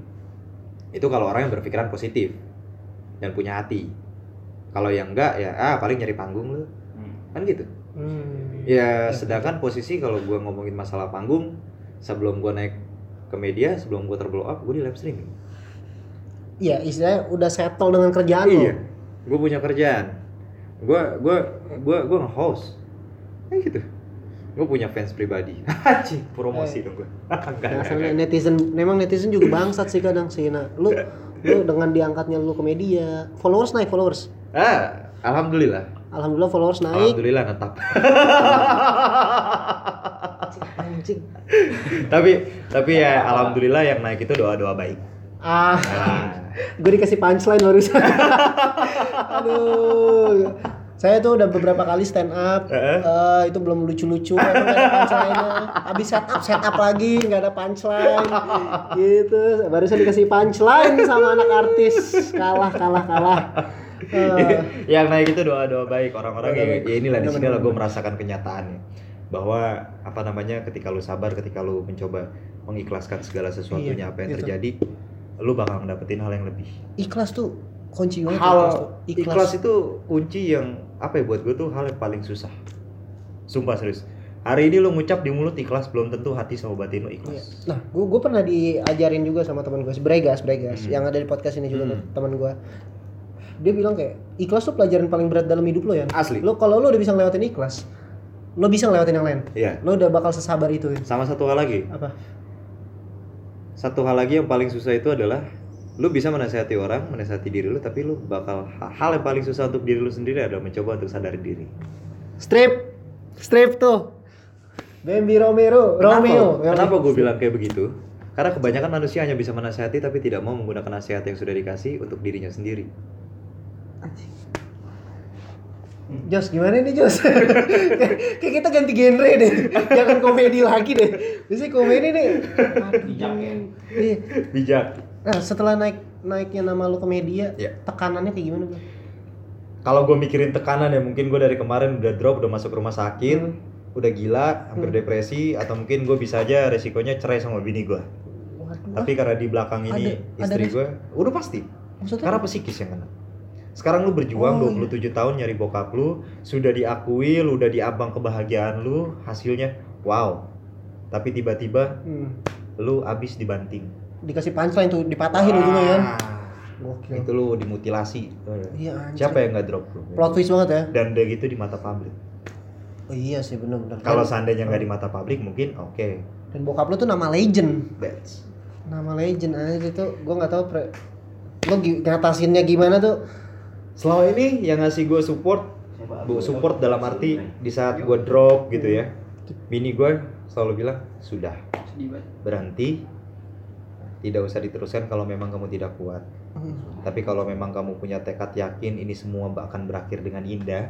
B: itu kalau orang yang berpikiran positif dan punya hati. Kalau yang enggak ya ah paling nyari panggung lu. Kan gitu.
A: Hmm.
B: ya sedangkan posisi kalau gue ngomongin masalah panggung sebelum gue naik ke media sebelum gue terblow up gue di live streaming
A: Iya, istilahnya udah settle dengan kerjaan lo.
B: iya. Gue punya kerjaan. Gue gue gue gue nge-host. Kayak gitu gue punya fans pribadi Anjing, promosi dong gue enggak enggak,
A: Biasanya
B: enggak.
A: netizen, memang netizen juga bangsat sih kadang sih. Nah, lu lu dengan diangkatnya lu ke media, followers naik followers.
B: ah alhamdulillah
A: Alhamdulillah followers naik.
B: alhamdulillah netap
A: Anjing.
B: tapi tapi ya alhamdulillah yang naik itu doa doa baik
A: Ah,
B: nah,
A: gue dikasih punchline barusan. Aduh. Saya tuh udah beberapa kali stand up, eh, itu belum lucu-lucu, emang ada punchline-nya. Habis set up, set up lagi, nggak ada punchline, gitu. Barusan dikasih punchline sama anak artis, kalah, kalah, kalah. Eh,
B: yang naik itu doa doa baik. Orang-orang ya, ya inilah di sini lah gue merasakan kenyataannya bahwa apa namanya ketika lu sabar ketika lu mencoba mengikhlaskan segala sesuatunya
A: Iya,
B: apa yang
A: itu.
B: terjadi lu bakal mendapatkan hal yang lebih.
A: Ikhlas tuh kunci
B: hal
A: tuh.
B: ikhlas. itu kunci yang apa ya buat gue tuh hal yang paling susah sumpah serius hari ini lu ngucap di mulut ikhlas belum tentu hati sama batin lu
A: Iya.
B: ikhlas
A: Nah, gue gue pernah diajarin juga sama teman gue, Bregas, Bregas,
B: Hmm.
A: yang ada di podcast ini juga
B: Hmm.
A: teman gue. Dia bilang kayak ikhlas tuh pelajaran paling berat dalam hidup lo ya.
B: asli
A: Lo kalau lo udah bisa ngelewatin ikhlas, lo bisa ngelewatin yang lain.
B: Iya
A: Lo udah bakal sesabar itu. ya.
B: sama satu hal lagi
A: Apa?
B: satu hal lagi yang paling susah itu adalah lu bisa menasihati orang, menasihati diri lu, tapi lu bakal hal yang paling susah untuk diri lu sendiri adalah mencoba untuk sadar diri.
A: Strip, strip tuh. Bambi Romero, Romeo.
B: Kenapa, kenapa gue bilang kayak begitu? Karena kebanyakan manusia hanya bisa menasihati tapi tidak mau menggunakan nasihat yang sudah dikasih untuk dirinya sendiri.
A: Jos gimana nih Jos? Kayak kita ganti genre deh, jangan komedi lagi deh. Biasanya komedi nih.
C: Bijak ya.
A: Iya.
B: Bijak.
A: Nah setelah naik naiknya nama lo ke media,
B: Ya.
A: tekanannya kayak gimana bang?
B: Kalau gue mikirin tekanan ya mungkin gue dari kemarin udah drop, udah masuk rumah sakit,
A: Hmm.
B: udah gila, hampir depresi, atau mungkin gue bisa aja resikonya cerai sama bini gue. Tapi karena di belakang ini
A: Ada- ada
B: istri
A: res-
B: gue, udah pasti.
A: Maksudnya?
B: Karena psikis yang kena. Sekarang lu berjuang
A: Oh,
B: 27 tahun nyari bokap lu, sudah diakui, lu udah diabang kebahagiaan lu, hasilnya wow. Tapi tiba-tiba
A: Hmm.
B: lu abis dibanting.
A: Dikasih punchline tuh, dipatahin ujungnya kan.
B: Ah,
A: Gokil.
B: Itu lu dimutilasi.
A: Iya anjir.
B: Siapa yang nggak drop lu?
A: Plot twist banget ya.
B: Dan udah gitu di mata publik.
A: Oh iya sih bener-bener.
B: Kalau
A: Dan-
B: seandainya nggak di mata publik mungkin oke.
A: dan bokap lo tuh nama legend.
B: That's
A: Nama legend aja itu gua nggak tahu pre lo ngatasinnya gimana tuh
B: Selama ini yang ngasih gue support, bu support dalam arti di saat gue drop gitu ya. Bini gue selalu bilang sudah berhenti, tidak usah diteruskan kalau memang kamu tidak kuat. Tapi kalau memang kamu punya tekad yakin ini semua akan berakhir dengan indah,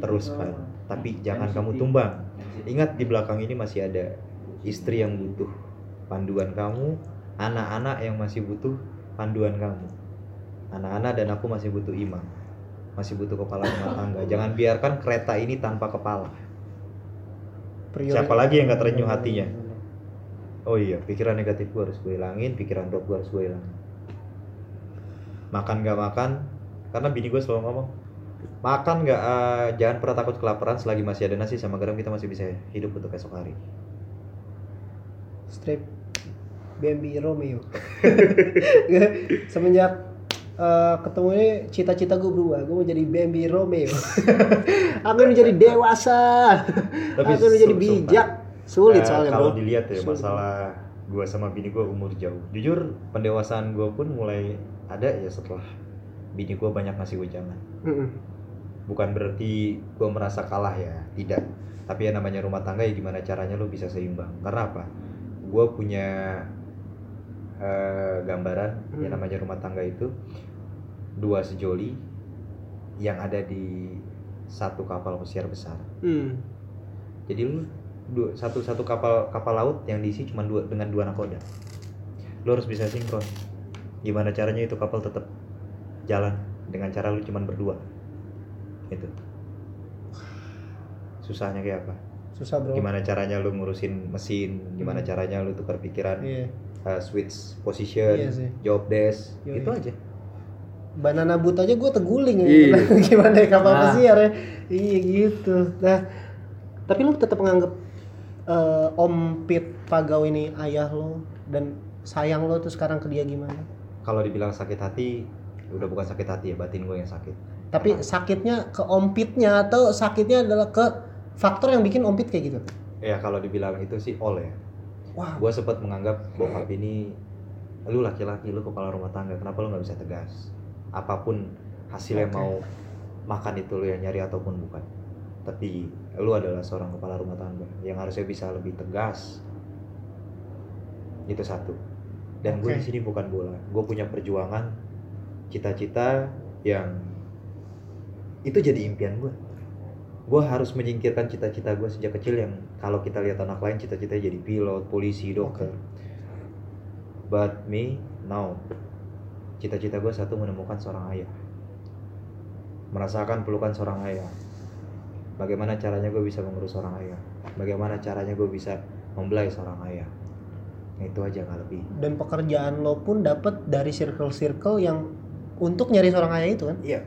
B: teruskan. Tapi jangan kamu tumbang. Ingat di belakang ini masih ada istri yang butuh panduan kamu, anak-anak yang masih butuh panduan kamu. anak-anak dan aku masih butuh imam masih butuh kepala rumah tangga jangan biarkan kereta ini tanpa kepala
A: Priori-
B: Siapa lagi yang gak terenyuh hatinya? Oh iya pikiran negatif gue harus gue hilangin pikiran drop gue harus gue hilangin makan gak makan karena bini gue selalu ngomong makan nggak eh, jangan pernah takut kelaparan selagi masih ada nasi sama garam kita masih bisa hidup untuk esok hari.
A: Strip. BMB Romeo. Semenjak eh, ketemu ini cita-cita gue berubah. Gue mau jadi BMB Romeo. Aku mau jadi dewasa.
B: Tapi
A: aku mau jadi bijak sulit
B: Eh,
A: soalnya
B: kalau
A: bro
B: dilihat ya
A: Sulit.
B: masalah gue sama bini gue umur jauh jujur pendewasaan gue pun mulai ada ya setelah bini gue banyak ngasih gue jangan
A: Mm-mm.
B: bukan berarti gue merasa kalah ya tidak tapi ya namanya rumah tangga ya gimana caranya lo bisa seimbang karena apa gue punya eh, gambaran yang
A: Hmm.
B: namanya rumah tangga itu dua sejoli yang ada di satu kapal pesiar besar
A: Hmm.
B: jadi lu dua, satu satu kapal kapal laut yang diisi cuma dua dengan dua nakoda lu harus bisa sinkron gimana caranya itu kapal tetap jalan dengan cara lu cuma berdua itu susahnya kayak apa
A: susah bro
B: gimana caranya lu ngurusin mesin gimana
A: Hmm.
B: caranya lu tukar pikiran
A: iya
B: uh, switch position
A: sih.
B: job desk
A: Yoi.
B: itu aja
A: banana boat aja gue teguling ya.
B: Iya.
A: gimana ya kapal
B: Nah.
A: pesiar ya iya gitu nah tapi lu tetap menganggap eh, Om Pit Pagau ini ayah lo dan sayang lo tuh sekarang ke dia gimana?
B: Kalau dibilang sakit hati udah bukan sakit hati ya batin gue yang sakit.
A: Tapi sakitnya ke Om Pitnya atau sakitnya adalah ke faktor yang bikin Om Pit kayak gitu?
B: Ya kalau dibilang itu sih all ya.
A: Wah.
B: Gue sempat menganggap bokap ini lu laki-laki lu kepala rumah tangga kenapa lu nggak bisa tegas? Apa pun hasilnya
A: Oke.
B: mau makan itu lu yang nyari ataupun bukan tapi lu adalah seorang kepala rumah tangga yang harusnya bisa lebih tegas. Itu satu. Dan gue
A: Oke.
B: di sini bukan bola. Gue punya perjuangan cita-cita yang itu jadi impian gue. Gue harus menyingkirkan cita-cita gue sejak kecil yang kalau kita lihat anak lain cita-cita jadi pilot polisi dokter. But me no. Cita-cita gue satu menemukan seorang ayah. Merasakan pelukan seorang ayah bagaimana caranya gue bisa mengurus seorang ayah bagaimana caranya gue bisa membelai seorang ayah itu aja nggak lebih
A: dan pekerjaan lo pun dapat dari circle-circle yang untuk nyari seorang ayah itu kan
B: Iya.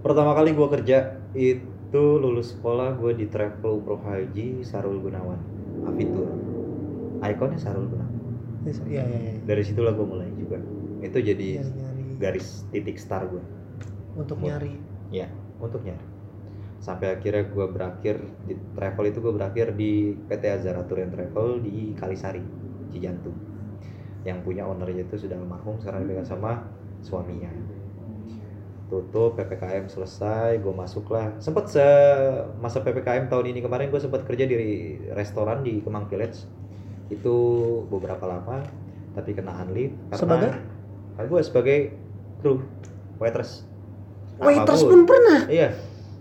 B: Pertama kali gue kerja itu lulus sekolah gue di travel umroh haji Sarul Gunawan, Afitur. Ikonnya Sarul Gunawan.
A: iya iya iya
B: Dari situlah gue mulai juga. Itu jadi
A: Nyari- nyari
B: garis titik star gue
A: untuk
B: Buat-
A: nyari
B: untuk nyari. Sampai akhirnya gue berakhir di travel itu gue berakhir di PT Azara Tour and Travel di Kalisari, Cijantung. Yang punya ownernya itu sudah almarhum sekarang dipegang sama suaminya. Tutup PPKM selesai, gue masuklah. Sempet se masa PPKM tahun ini kemarin gue sempat kerja di restoran di Kemang Village. Itu beberapa lama, tapi kena unleave
A: Sebagai?
B: karena gue sebagai kru waitress.
A: Apa
B: pun.
A: pun pernah
B: Iya.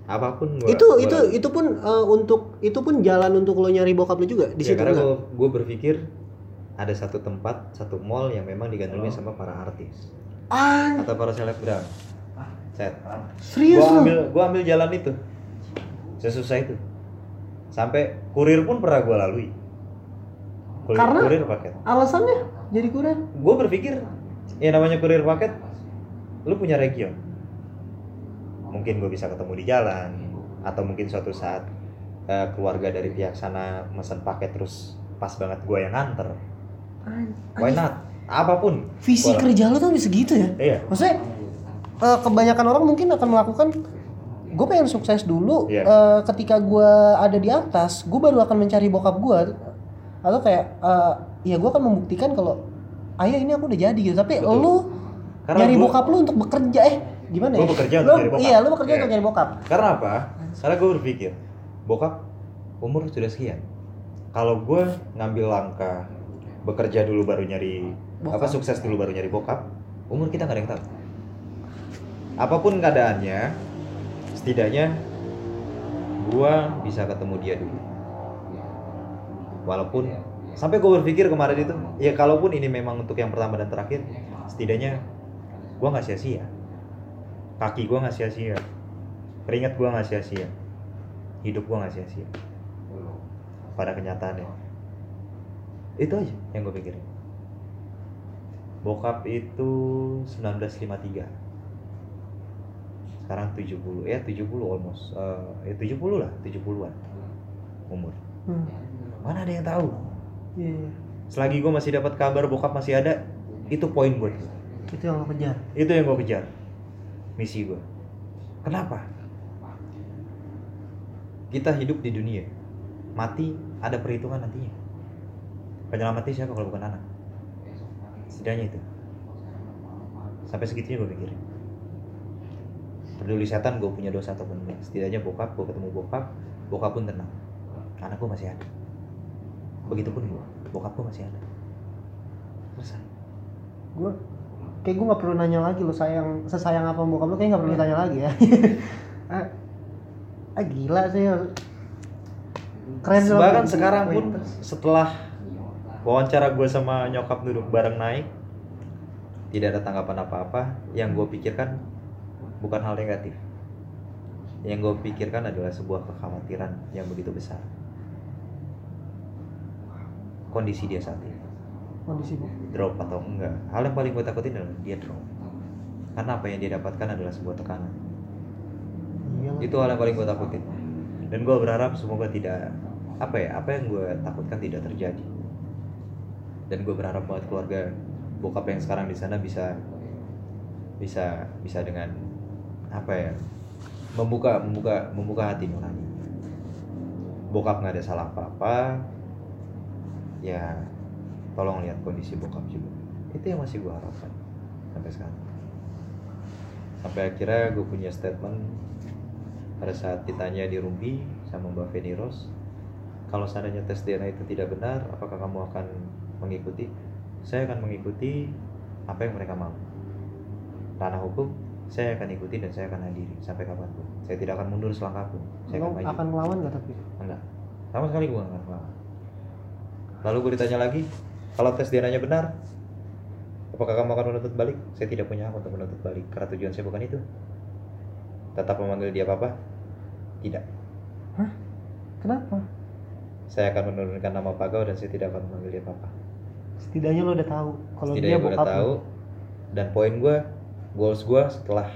B: Apa pun gua
A: itu
B: gua
A: itu
B: lakuin.
A: itu pun eh, untuk itu pun jalan untuk lo nyari bokap lo juga di
B: ya,
A: situ
B: karena gua, gua berpikir ada satu tempat, satu mall yang memang digandrungi sama para artis
A: ah
B: atau para selebgram. Set.
A: serius
B: Gua
A: lo
B: ambil gua ambil jalan itu. Sesusah itu. Sampai kurir pun pernah gua lalui. Kurir,
A: Karena?
B: kurir paket.
A: alasannya jadi kurir
B: Gua berpikir ya namanya kurir paket lu punya region. Mungkin gue bisa ketemu di jalan atau mungkin suatu saat eh, keluarga dari pihak sana mesen paket terus pas banget gue yang nganter. Why not? Apa pun.
A: visi
B: Gua-
A: kerja lo tuh bisa gitu ya
B: Iya.
A: maksudnya eh, kebanyakan orang mungkin akan melakukan gue pengen sukses dulu
B: Iya.
A: eh, ketika gue ada di atas gue baru akan mencari bokap gue atau kayak eh, ya gue akan membuktikan kalau ayah ini aku udah jadi gitu tapi
B: Betul.
A: lu
B: Karena
A: nyari
B: gua-
A: bokap lu untuk bekerja eh gimana ya
B: bekerja untuk
A: Lu-
B: nyari bokap.
A: iya lu bekerja
B: Iya.
A: untuk nyari bokap
B: Karena apa? Karena gue berpikir, bokap umur sudah sekian. Kalau gue ngambil langkah bekerja dulu baru nyari apa
A: Bokap.
B: sukses dulu baru nyari bokap, umur kita nggak ada yang tahu. Apa pun keadaannya, setidaknya gue bisa ketemu dia dulu. Walaupun sampai gue berpikir kemarin itu, ya kalaupun ini memang untuk yang pertama dan terakhir, setidaknya gue nggak sia-sia kaki gue nggak sia-sia. Keringat gue nggak sia-sia. Hidup gue nggak sia-sia. Pada kenyataannya itu aja yang gue pikirin. Bokap itu 1953 sekarang 70 ya 70 almost Eh, ya 70 lah 70-an umur.
A: Hmm.
B: mana ada yang tahu?
A: Iya, iya.
B: selagi gue masih dapat kabar bokap masih ada itu poin buat gue
A: Itu yang lo kejar.
B: itu yang gue kejar misi gue kenapa? Kita hidup di dunia. Mati ada perhitungan nantinya. Penyelamatnya siapa kalau bukan anak? Setidaknya itu. Sampai segitunya gue pikirin. Peduli setan gue punya dosa ataupun enggak. Setidaknya bokap gue ketemu bokap bokap pun tenang. Anak gue masih ada. Begitupun gue bokap gue masih ada. Selesai.
A: Gue kayak gue nggak perlu nanya lagi lo sayang sesayang apa bokap lo kayak nggak perlu ditanya lagi ya. ah, ah, gila sih. Keren
B: bahkan sekarang pun setelah wawancara gue sama nyokap duduk bareng naik tidak ada tanggapan apa-apa. Yang gue pikirkan bukan hal negatif. Yang gue pikirkan adalah sebuah kekhawatiran yang begitu besar. Kondisi dia saat ini
A: kondisi bu.
B: drop atau enggak? Hal yang paling gue takutin adalah dia drop. Karena apa yang dia dapatkan adalah sebuah tekanan.
A: Iya. lah.
B: itu hal yang paling gue takutin. Dan gue berharap semoga tidak apa ya apa yang gue takutkan tidak terjadi. Dan gue berharap buat keluarga bokap yang sekarang di sana bisa bisa bisa dengan apa ya membuka membuka membuka hati nurani. Bokap nggak ada salah apa apa ya tolong lihat kondisi bokap juga. Itu yang masih gue harapkan sampai sekarang. Sampai akhirnya gue punya statement pada saat ditanya di Rumpi sama Mbak Feni Ros kalau seandainya tes DNA itu tidak benar apakah kamu akan mengikuti? Saya akan mengikuti apa yang mereka mau. Ranah hukum saya akan ikuti dan saya akan hadiri sampai kapan pun. Saya tidak akan mundur selangkah pun. Saya
A: Lo
B: akan maju.
A: akan ngelawan gak tapi?
B: enggak. Sama sekali gue nggak mau lalu gue ditanya lagi kalau tes DNA nya benar apakah kamu akan menuntut balik? Saya tidak punya hak untuk menuntut balik karena tujuan saya bukan itu. Tetap memanggil dia papa? Tidak.
A: Kenapa?
B: saya akan menurunkan nama Pagau dan saya tidak akan memanggil dia papa.
A: Setidaknya lo udah tahu kalau dia
B: setidaknya gue udah
A: bokap
B: tahu. Dan poin gue goals gue setelah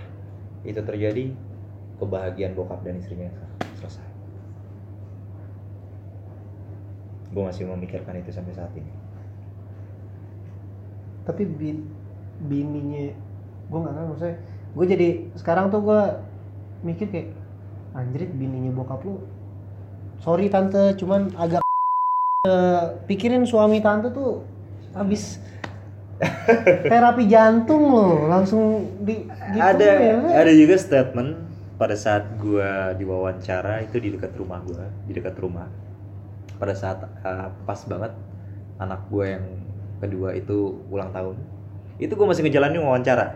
B: itu terjadi kebahagiaan bokap dan istrinya selesai. Gue masih memikirkan itu sampai saat ini
A: Tapi bin, bininya gue nggak tahu maksudnya. Gue jadi sekarang tuh gue mikir kayak anjrit bininya bokap lu. Sorry tante, cuman agak Eh, pikirin suami tante tuh habis terapi jantung loh langsung di gitu
B: ada
A: ya,
B: ada juga statement pada saat gua diwawancara itu di dekat rumah gua di dekat rumah pada saat uh, pas banget anak gua yang kedua itu ulang tahun. Itu gua masih ngejalanin wawancara.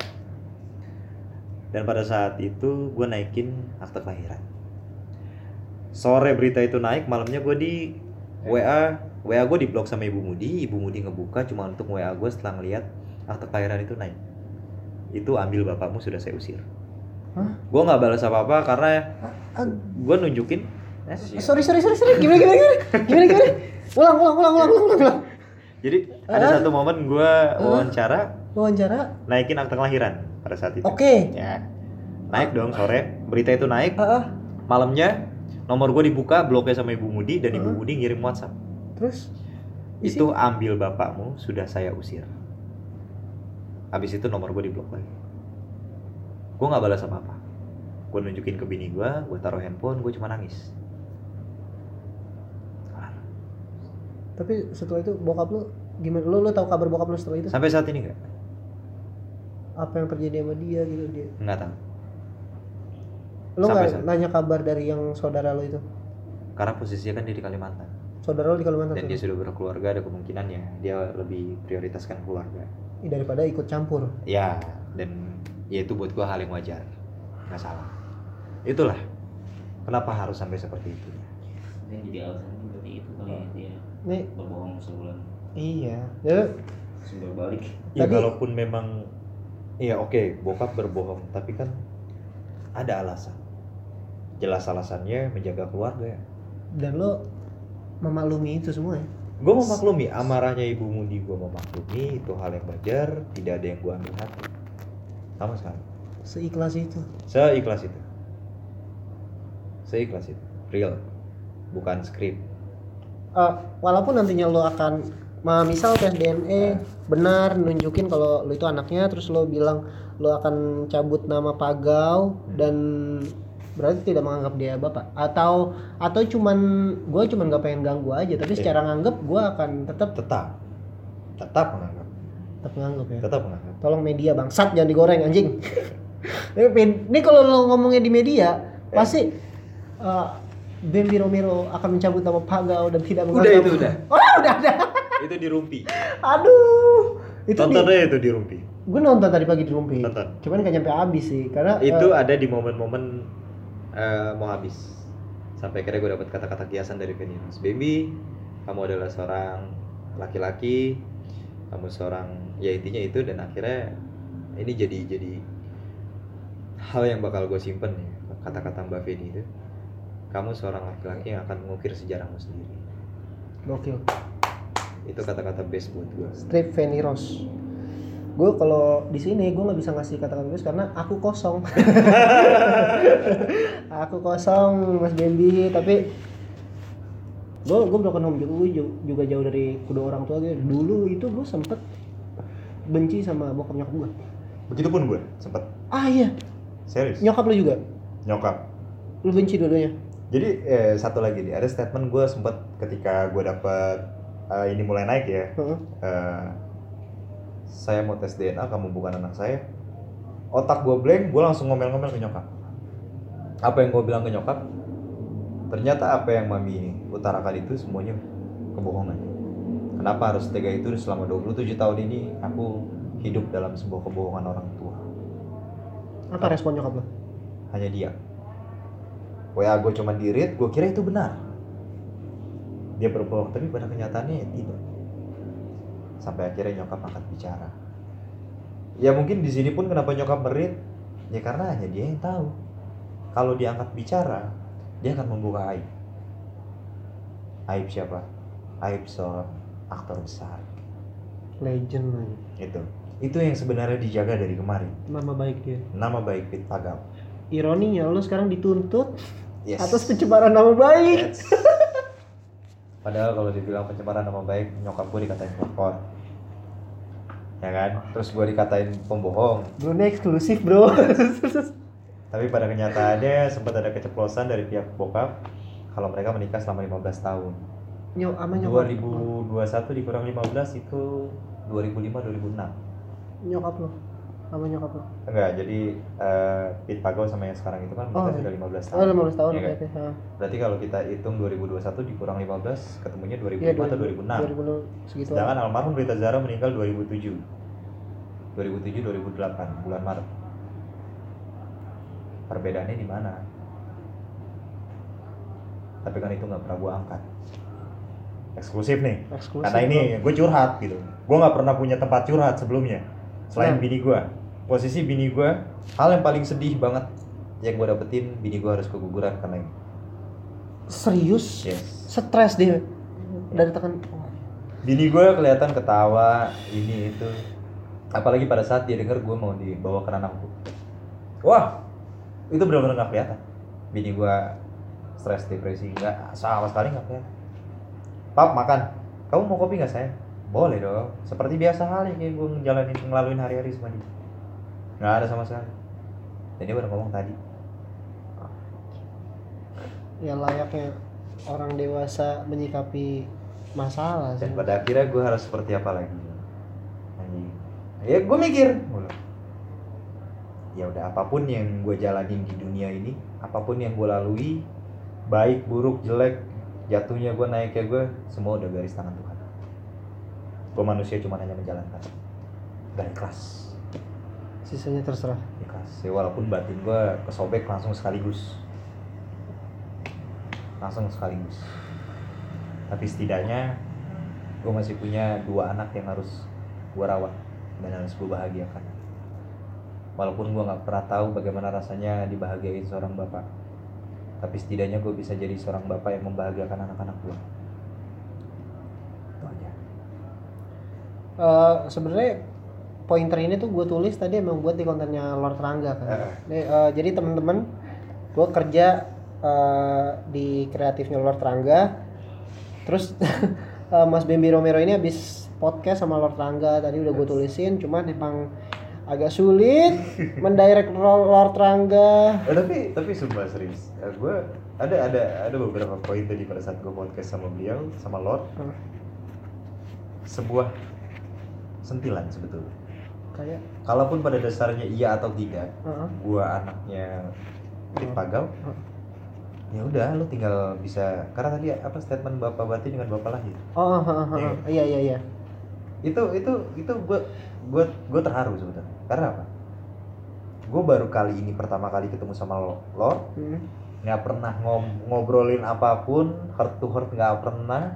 B: Dan pada saat itu gua naikin akte kelahiran. Sore berita itu naik malamnya gua di WA WA gue di blok sama Ibu Mudi. Ibu Mudi ngebuka cuma untuk WA gue setelah ngeliat akte kelahiran itu naik. Itu ambil bapakmu sudah saya usir.
A: Hah?
B: gue nggak balas apa apa karena
A: Ah,
B: gue nunjukin. Eh,
A: sorry sorry sorry sorry. Gimana gimana gimana? Gimana gimana? Ulang ulang ulang ulang ulang ulang,
B: jadi ada
A: Ah.
B: satu momen gue wawancara
A: wawancara?
B: naikin akte kelahiran pada saat itu.
A: Oke.
B: Ya. Naik dong sore. Berita itu naik.
A: Ah, ah.
B: malamnya nomor gue dibuka bloknya sama Ibu Mudi dan Ibu
A: Ah.
B: Mudi ngirim WhatsApp.
A: Terus? Isi?
B: itu ambil bapakmu sudah saya usir. Habis itu nomor gue diblok lagi. Gue nggak balas apa apa gue nunjukin ke bini gue gue taruh handphone gue cuma nangis
A: tapi setelah itu bokap lu gimana? Lu lu tahu kabar bokap lu setelah itu?
B: Sampai saat ini nggak?
A: Apa yang terjadi sama dia gitu dia?
B: Nggak tahu.
A: Lu nggak nanya kabar dari yang saudara lu itu?
B: Karena posisinya kan dia di Kalimantan.
A: Saudara lu di Kalimantan
B: dan
A: tuh?
B: dia sudah berkeluarga ada kemungkinannya dia lebih prioritaskan keluarga.
A: Ih, daripada ikut campur.
B: Ya dan ya itu buat gue hal yang wajar. Nggak salah. Itulah kenapa harus sampai seperti itu.
C: Yang jadi alasan berarti itu kali ya dia
A: nih
C: berbohong sebulan.
A: Iya. Ya.
C: Sumber balik.
B: ya
A: Tadi-
B: kalaupun memang iya oke bokap berbohong tapi kan ada alasan. Jelas alasannya menjaga keluarga ya.
A: Dan lo memaklumi itu semua ya?
B: Gue memaklumi amarahnya ibu Mundi gue memaklumi itu hal yang wajar tidak ada yang gue ambil hati. Sama sekali.
A: Seikhlas itu.
B: Seikhlas itu. Seikhlas itu. Real. Bukan skrip
A: Eh, walaupun nantinya lo akan ma- misal tes DNA benar nunjukin kalau lo itu anaknya terus lo bilang lo akan cabut nama Pagau dan berarti tidak menganggap dia bapak. Atau atau cuman gue cuman gak pengen ganggu aja tapi
B: Iya.
A: secara nganggep gue akan tetap
B: tetap. Tetap menganggap.
A: Tetap menganggap ya.
B: Tetap menganggap.
A: Tolong media bangsat jangan digoreng anjing. Ini, kalau lo ngomongnya di media pasti uh, Ben Romero akan mencabut nama Pagau dan tidak
B: Udah,
A: menganggap
B: itu udah.
A: oh udah ada
B: itu di rumpi.
A: Aduh itu
B: tonton aja itu di rumpi.
A: Gue nonton tadi pagi di Rumpi.
B: Nonton.
A: cuman gak nyampe habis sih karena
B: itu
A: eh,
B: ada di momen-momen eh, mau habis. Sampai akhirnya gue dapat kata-kata kiasan dari Rose baby kamu adalah seorang laki-laki kamu seorang ya intinya itu dan akhirnya ini jadi jadi hal yang bakal gue simpen ya kata-kata Mbak Feni itu kamu seorang laki-laki yang akan mengukir sejarahmu sendiri.
A: Gokil
B: itu kata-kata best buat gue
A: strip Fanny Rose. Gue kalau di sini gue nggak bisa ngasih kata-kata best karena aku kosong. Aku kosong Mas Bendi tapi gue gue broken home juga. Gue ju- juga jauh dari kedua orang tua gue dulu itu gue sempet benci sama bokap nyokap gue
B: begitupun gue sempet.
A: Ah iya.
B: Serius?
A: Nyokap lu juga?
B: Nyokap.
A: Lu benci dua-duanya
B: Jadi eh, satu lagi nih, ada statement gue sempet ketika gue dapet eh, ini mulai naik ya.
A: Heeh.
B: eh, saya mau tes DNA, kamu bukan anak saya. Otak gue blank, gue langsung ngomel-ngomel ke nyokap. Apa yang gue bilang ke nyokap? Ternyata apa yang mami utarakan itu semuanya kebohongan. Kenapa harus tega itu selama 27 tahun ini aku hidup dalam sebuah kebohongan orang tua.
A: apa respon nyokap lu
B: Hanya dia. WA gue cuma di read, gue kira itu benar. Dia berbohong, tapi pada kenyataannya ya tidak. Sampai akhirnya nyokap angkat bicara. Ya mungkin di sini pun kenapa nyokap merit, ya karena hanya dia yang tahu. Kalau dia angkat bicara, dia akan membuka aib. Aib siapa? Aib seorang aktor besar.
A: legend man.
B: Itu. Itu yang sebenarnya dijaga dari kemarin.
A: nama baik dia
B: Nama baik Pit Pagam.
A: Ironinya lu sekarang dituntut
B: Yes.
A: atas pencemaran nama baik
B: Yes. Padahal kalau dibilang pencemaran nama baik, nyokap gue dikatain pelakor. Ya kan? Terus gue dikatain pembohong.
A: bro ini eksklusif bro
B: Tapi pada kenyataannya sempat ada keceplosan dari pihak bokap kalau mereka menikah selama 15 tahun.
A: Nyok, ama nyokap
B: 2021 dikurang 15 itu 2005 2006.
A: nyokap lo sama nyokap lo
B: Enggak, jadi eh Pit Pago sama yang sekarang itu kan
A: Oh,
B: menikah
A: iya.
B: sudah 15 tahun.
A: oh 15 tahun
B: Iya
A: oke
B: kan? Berarti kalau kita hitung 2021 dikurang 15 ketemunya 2005
A: Iya,
B: atau
A: 2006
B: 2006.
A: segitu
B: Sedangkan almarhum Rita Zara meninggal 2007. 2007 2008 bulan Maret. Perbedaannya di mana? Tapi kan itu nggak pernah gue angkat. Eksklusif nih.
A: eksklusif
B: Karena ini gue curhat gitu. Gue nggak pernah punya tempat curhat sebelumnya. Selain
A: Nah.
B: bini gue. Posisi bini gue, hal yang paling sedih banget yang gue dapetin, bini gue harus keguguran karena ini.
A: serius
B: Yes.
A: stres dia dari tekan oh,
B: Bini gue kelihatan ketawa ini itu. Apalagi pada saat dia denger gue mau dibawa ke ranahku. Wah, itu benar-benar nggak kelihatan. Bini gue stres depresi nggak sama sekali nggak kelihatan. Pap makan. Kamu mau kopi nggak sayang? Boleh dong. Seperti biasa halnya kayak gue ngejalanin ngelaluin hari-hari sama dia. Nggak ada sama sekali. Dan dia baru ngomong tadi.
A: ya layaknya orang dewasa menyikapi masalah sih
B: Dan pada akhirnya gue harus seperti apa lagi? Ya gue mikir. Ya udah apa pun yang gue jalanin di dunia ini, apa pun yang gue lalui, baik buruk jelek, jatuhnya gue naiknya gue, semua udah garis tangan Tuhan. Gue manusia cuma hanya menjalankan. Dan ikhlas.
A: Sisanya terserah
B: Ikhlas. Ya walaupun batin gue kesobek langsung sekaligus. Langsung sekaligus. Tapi setidaknya gue masih punya dua anak yang harus gue rawat dan harus gue bahagiakan. walaupun gue nggak pernah tahu bagaimana rasanya dibahagiain seorang bapak tapi setidaknya gue bisa jadi seorang bapak yang membahagiakan anak-anak gue itu aja
A: Eh, sebenarnya pointer ini tuh gue tulis tadi emang buat di kontennya Lord Rangga kan.
B: Heeh.
A: Nih, eh, jadi temen-temen gue kerja eh, di kreatifnya Lord Rangga. Terus eh, Mas Bimbi Romero ini habis podcast sama Lord Rangga tadi udah gue tulisin, cuman emang agak sulit mendirect Lord Rangga.
B: Eh, tapi tapi sumpah serius gue ada ada ada beberapa poin tadi pada saat gue podcast sama beliau sama Lord
A: Hmm.
B: sebuah sentilan sebetulnya
A: Kayak
B: kalaupun pada dasarnya iya atau tidak
A: heeh.
B: gua anaknya Dit
A: Hmm.
B: Pagau
A: Hmm.
B: ya udah lu tinggal bisa karena tadi apa statement bapak batin dengan bapak lahir
A: Oh, heeh, heeh. iya iya iya.
B: itu itu itu gua gua gua terharu sebetulnya karena apa gue baru kali ini pertama kali ketemu sama lo- Lord
A: Hmm.
B: nggak pernah ngom- ngobrolin apa pun heart to heart nggak pernah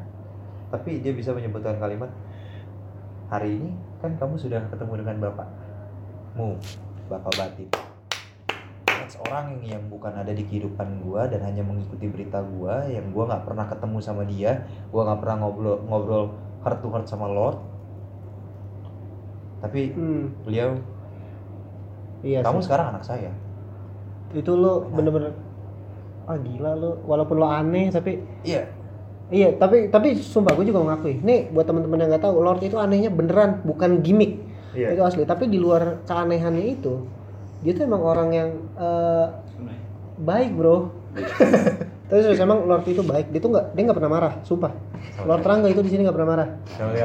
B: tapi dia bisa menyebutkan kalimat hari ini kan kamu sudah ketemu dengan bapakmu bapak batin orang yang, yang bukan ada di kehidupan gua dan hanya mengikuti berita gua yang gua nggak pernah ketemu sama dia gua nggak pernah ngobrol ngobrol heart to heart sama Lord. Tapi
A: Hmm.
B: beliau
A: Iya
B: kamu
A: sih.
B: sekarang anak saya.
A: Itu lo bener-bener ah gila lo. Walaupun lo aneh tapi
B: iya
A: iya tapi tapi sumpah gue juga mengakui nih buat teman-teman yang nggak tahu Lord itu anehnya beneran bukan gimmick.
B: Iya.
A: Itu asli. Tapi di luar keanehannya itu dia tuh emang orang yang eh, baik bro tapi serius emang Lord itu baik. Dia tuh nggak dia nggak pernah marah sumpah. Lord Rangga itu di sini nggak pernah marah.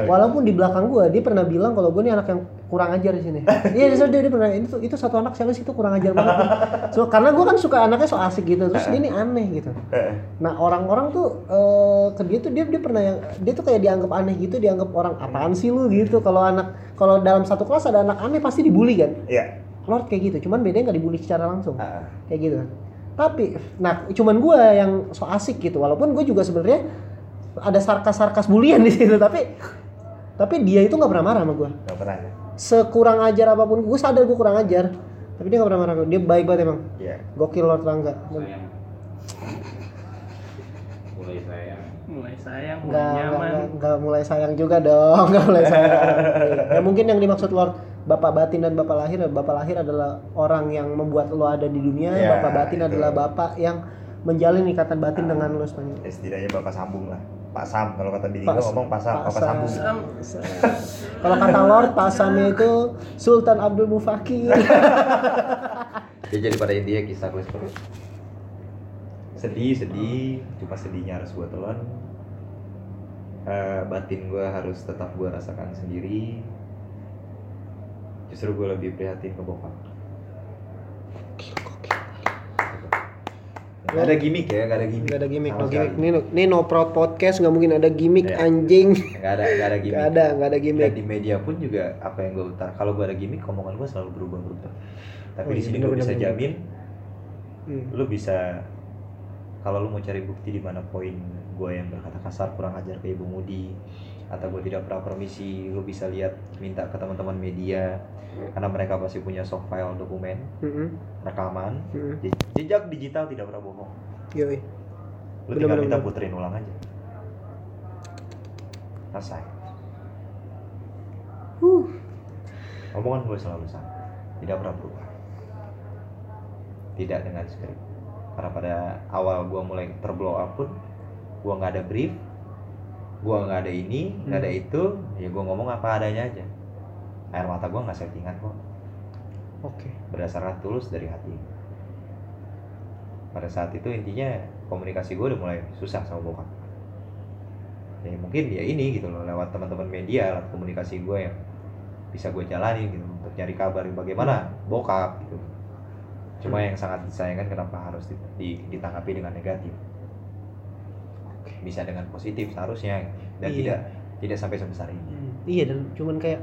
A: Walaupun di belakang gua dia pernah bilang kalau gue nih anak yang kurang ajar di sini. Iya dia, dia, dia pernah. Itu itu satu anak sales itu kurang ajar banget. So, karena gua kan suka anaknya so asik gitu terus dia nih aneh gitu.
B: Eh,
A: nah orang-orang tuh eh, ke dia tuh dia dia pernah yang dia tuh kayak dianggap aneh gitu dianggap orang apaan sih lu? gitu. Kalau anak kalau dalam satu kelas ada anak aneh pasti dibully kan?
B: Iya.
A: Lord kayak gitu cuman bedanya nggak dibully secara langsung.
B: Ah,
A: kayak gitu kan tapi nah cuman gue yang so asik gitu walaupun gue juga sebenarnya ada sarkas-sarkas bulian di situ tapi tapi dia itu nggak pernah marah sama gue
B: nggak pernah ya?
A: Sekurang ajar apa pun gue sadar gue kurang ajar tapi dia nggak pernah marah dia baik banget emang.
B: Iya.
A: Gokil Lord Rangga
C: sayang mulai sayang
D: mulai sayang mulai
A: nggak
D: nyaman.
A: nggak nggak mulai sayang juga dong nggak mulai sayang. Ya mungkin yang dimaksud Lord Bapak batin dan Bapak lahir Bapak lahir adalah orang yang membuat lo ada di dunia
B: Ya,
A: Bapak batin
B: itu.
A: adalah Bapak yang menjalin ikatan batin dengan lo sepanjang
B: ya, setidaknya bapak sambung lah. Pak Sam kalau kata bini
A: Pak-
B: gue ngomong Pak Sam
A: Pak Sam.
D: Sam,
A: Kalau kata Lord, pasamnya itu Sultan Abdul Mufakir.
B: ya jadi pada intinya kisah gue seperti sedih sedih. Cuma sedihnya harus gue telan Eh, batin gue harus tetap gue rasakan sendiri justru gue lebih prihatin ke bokap Gak ada gimmick ya, gak ada gimmick.
A: Gak ada gimmick, no gimmick. Ini, ini no proud podcast, nggak mungkin ada gimmick
B: Iya.
A: anjing.
B: Gak ada, gak ada gimmick.
A: Gak ada, gak ada
B: Dan
A: gimmick.
B: di media pun juga apa yang gue utar. Kalau gue ada gimmick, omongan gue selalu berubah-berubah. Tapi
A: Oh
B: di
A: iya,
B: sini gue bisa
A: bener.
B: jamin,
A: Hmm.
B: lu bisa kalau lu mau cari bukti di mana poin gue yang berkata kasar kurang ajar ke ibu Mudi atau gue tidak pernah permisi, lu bisa lihat minta ke teman-teman media karena mereka pasti punya soft file dokumen
A: Mm-mm.
B: rekaman
A: Mm-mm.
B: Je- jejak digital tidak pernah bohong
A: Yoi.
B: lu tinggal minta puterin ulang aja selesai
A: Huh.
B: omongan gue selalu sama tidak pernah berubah tidak dengan skrip karena pada awal gue mulai terblow up pun gue nggak ada brief gue nggak ada ini nggak ada itu ya gue ngomong apa adanya aja. Air mata gue nggak settingan kok
A: Oke.
B: berdasarkan tulus dari hati. Pada saat itu intinya komunikasi gue udah mulai susah sama bokap. Ya mungkin ya ini gitu loh lewat teman-teman media alat komunikasi gue yang bisa gue jalani gitu untuk nyari kabar bagaimana bokap gitu. Cuma yang sangat disayangkan kenapa harus di- di- ditanggapi dengan negatif bisa dengan positif seharusnya dan
A: Iya.
B: tidak tidak sampai sebesar ini
A: Hmm. Iya dan cuman kayak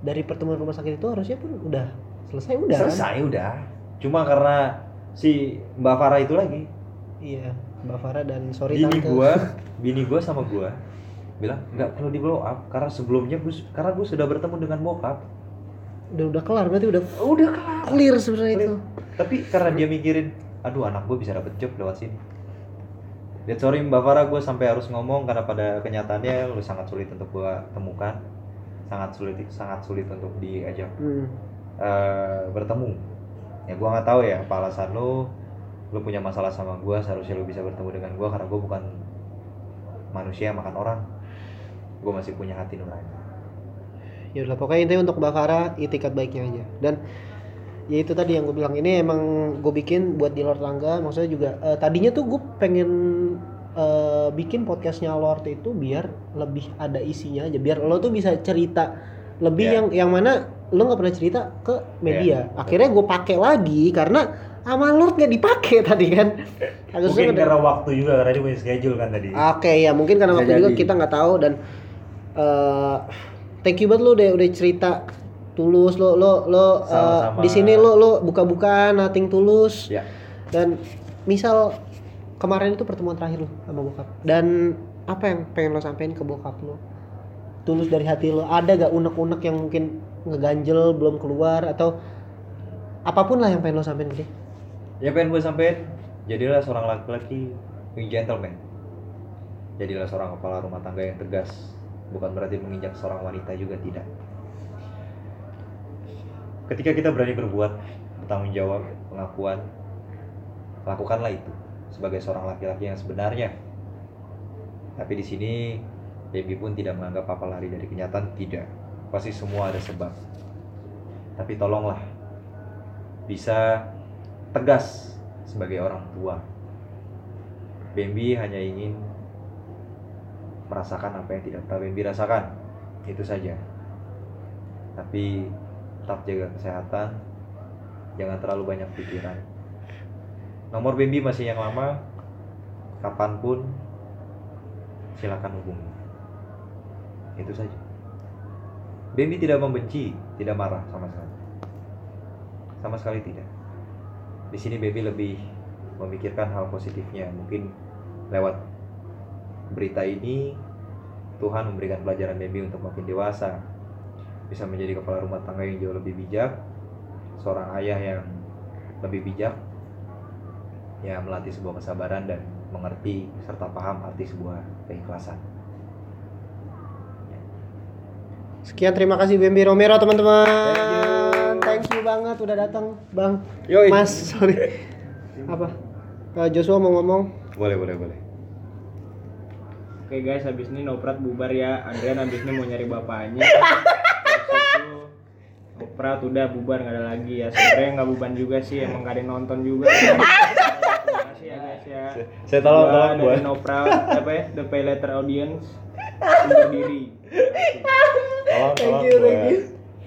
A: dari pertemuan rumah sakit itu harusnya pun udah selesai udah. kan?
B: selesai udah cuma karena si Mbak Farah itu lagi
A: Iya. Mbak Farah dan sorry
B: bini
A: tante.
B: gua bini gua sama gua bilang nggak perlu di blow up karena sebelumnya gua, su- karena gua sudah bertemu dengan bokap
A: udah udah kelar berarti udah
B: udah kelar
A: clear sebenarnya itu
B: tapi karena dia mikirin aduh anak gue bisa dapet job lewat sini dan sorry Mbak Farah gue sampai harus ngomong karena pada kenyataannya lu sangat sulit untuk gue temukan. Sangat sulit sangat sulit untuk diajak
A: hmm.
B: eh, bertemu. Ya gue nggak tahu ya apa alasan lu. Lu punya masalah sama gue seharusnya lu bisa bertemu dengan gue karena gue bukan manusia yang makan orang. Gue masih punya hati nurani.
A: Ya udah pokoknya intinya untuk Mbak Farah itikat baiknya aja. Dan ya itu tadi yang gue bilang. Ini emang gue bikin buat di Lord Langga. Maksudnya juga eh, tadinya tuh gue pengen eh, bikin podcastnya Lord itu biar lebih ada isinya aja. Biar lo tuh bisa cerita lebih
B: Ya.
A: yang yang mana lo nggak pernah cerita ke media. Akhirnya gue pakai lagi karena sama Lord nggak dipakai tadi kan? Harusnya kan-
B: waktu juga karena dia punya schedule kan tadi.
A: Oke ya mungkin karena
B: Bisa
A: waktu juga
B: jadi.
A: kita nggak tahu dan eh thank you banget lo udah udah cerita tulus lo lo lo
B: Sama-sama.
A: di sini lo lo buka-buka nating tulus.
B: Ya.
A: Dan misal kemarin itu pertemuan terakhir lo sama bokap. Dan apa yang pengen lo sampein ke bokap lo? Tulus dari hati lo. Ada gak unek-unek yang mungkin ngeganjel belum keluar? Atau apa pun lah yang pengen lo sampein ke dia.
B: Ya pengen gue sampein. Jadilah seorang laki-laki yang gentleman. Jadilah seorang kepala rumah tangga yang tegas. Bukan berarti menginjak seorang wanita juga tidak ketika kita berani berbuat bertanggung jawab pengakuan lakukanlah itu sebagai seorang laki-laki yang sebenarnya tapi di sini Baby pun tidak menganggap apa lari dari kenyataan tidak pasti semua ada sebab tapi tolonglah bisa tegas sebagai orang tua. Bambi hanya ingin merasakan apa yang tidak pernah Bambi rasakan. Itu saja. Tapi tetap jaga kesehatan. Jangan terlalu banyak pikiran. Nomor Bambi masih yang lama. Kapan pun silakan hubungi. Itu saja. Bambi tidak membenci, tidak marah sama sekali. Sama sekali tidak di sini baby lebih memikirkan hal positifnya mungkin lewat berita ini Tuhan memberikan pelajaran baby untuk makin dewasa bisa menjadi kepala rumah tangga yang jauh lebih bijak seorang ayah yang lebih bijak ya melatih sebuah kesabaran dan mengerti serta paham arti sebuah keikhlasan
A: Sekian terima kasih Bambi Romero teman-teman. Thank you banget udah datang, Bang.
B: Yoi.
A: Mas, sorry. Apa? Eh, Joshua mau ngomong?
B: boleh boleh boleh
D: Oke guys, habis ini Noprat bubar ya. Adrian habis ini mau nyari bapaknya. Noprat udah bubar nggak ada lagi ya. Sebenarnya nggak buban juga sih, emang nggak ada yang nonton juga. Terima kasih ya guys ya.
B: saya tolong tolong
D: dari Noprat apa ya? The Pay Letter Audience undur diri. Terima kasih.
B: tolong
A: Thank
B: tolong
A: you,
B: buat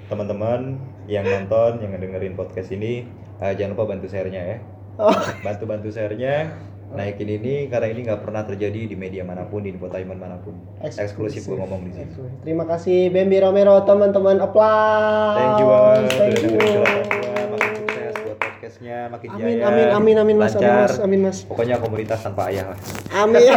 B: teman-teman yang nonton yang ngedengerin podcast ini eh, jangan lupa bantu share-nya ya
A: Oh,
B: bantu bantu share-nya naikin ini karena ini nggak pernah terjadi di media mana pun di infotainment mana pun eksklusif gue ngomong di sini
A: Terima kasih Bambi Romero teman-teman. Applause.
B: thank you banget
A: Thank you.
B: makin sukses buat podcastnya makin
A: Amin,
B: jaya
A: amin, amin, amin, mas, amin,
B: lancar
A: mas, amin, mas.
B: pokoknya komunitas tanpa ayah lah
A: Amin.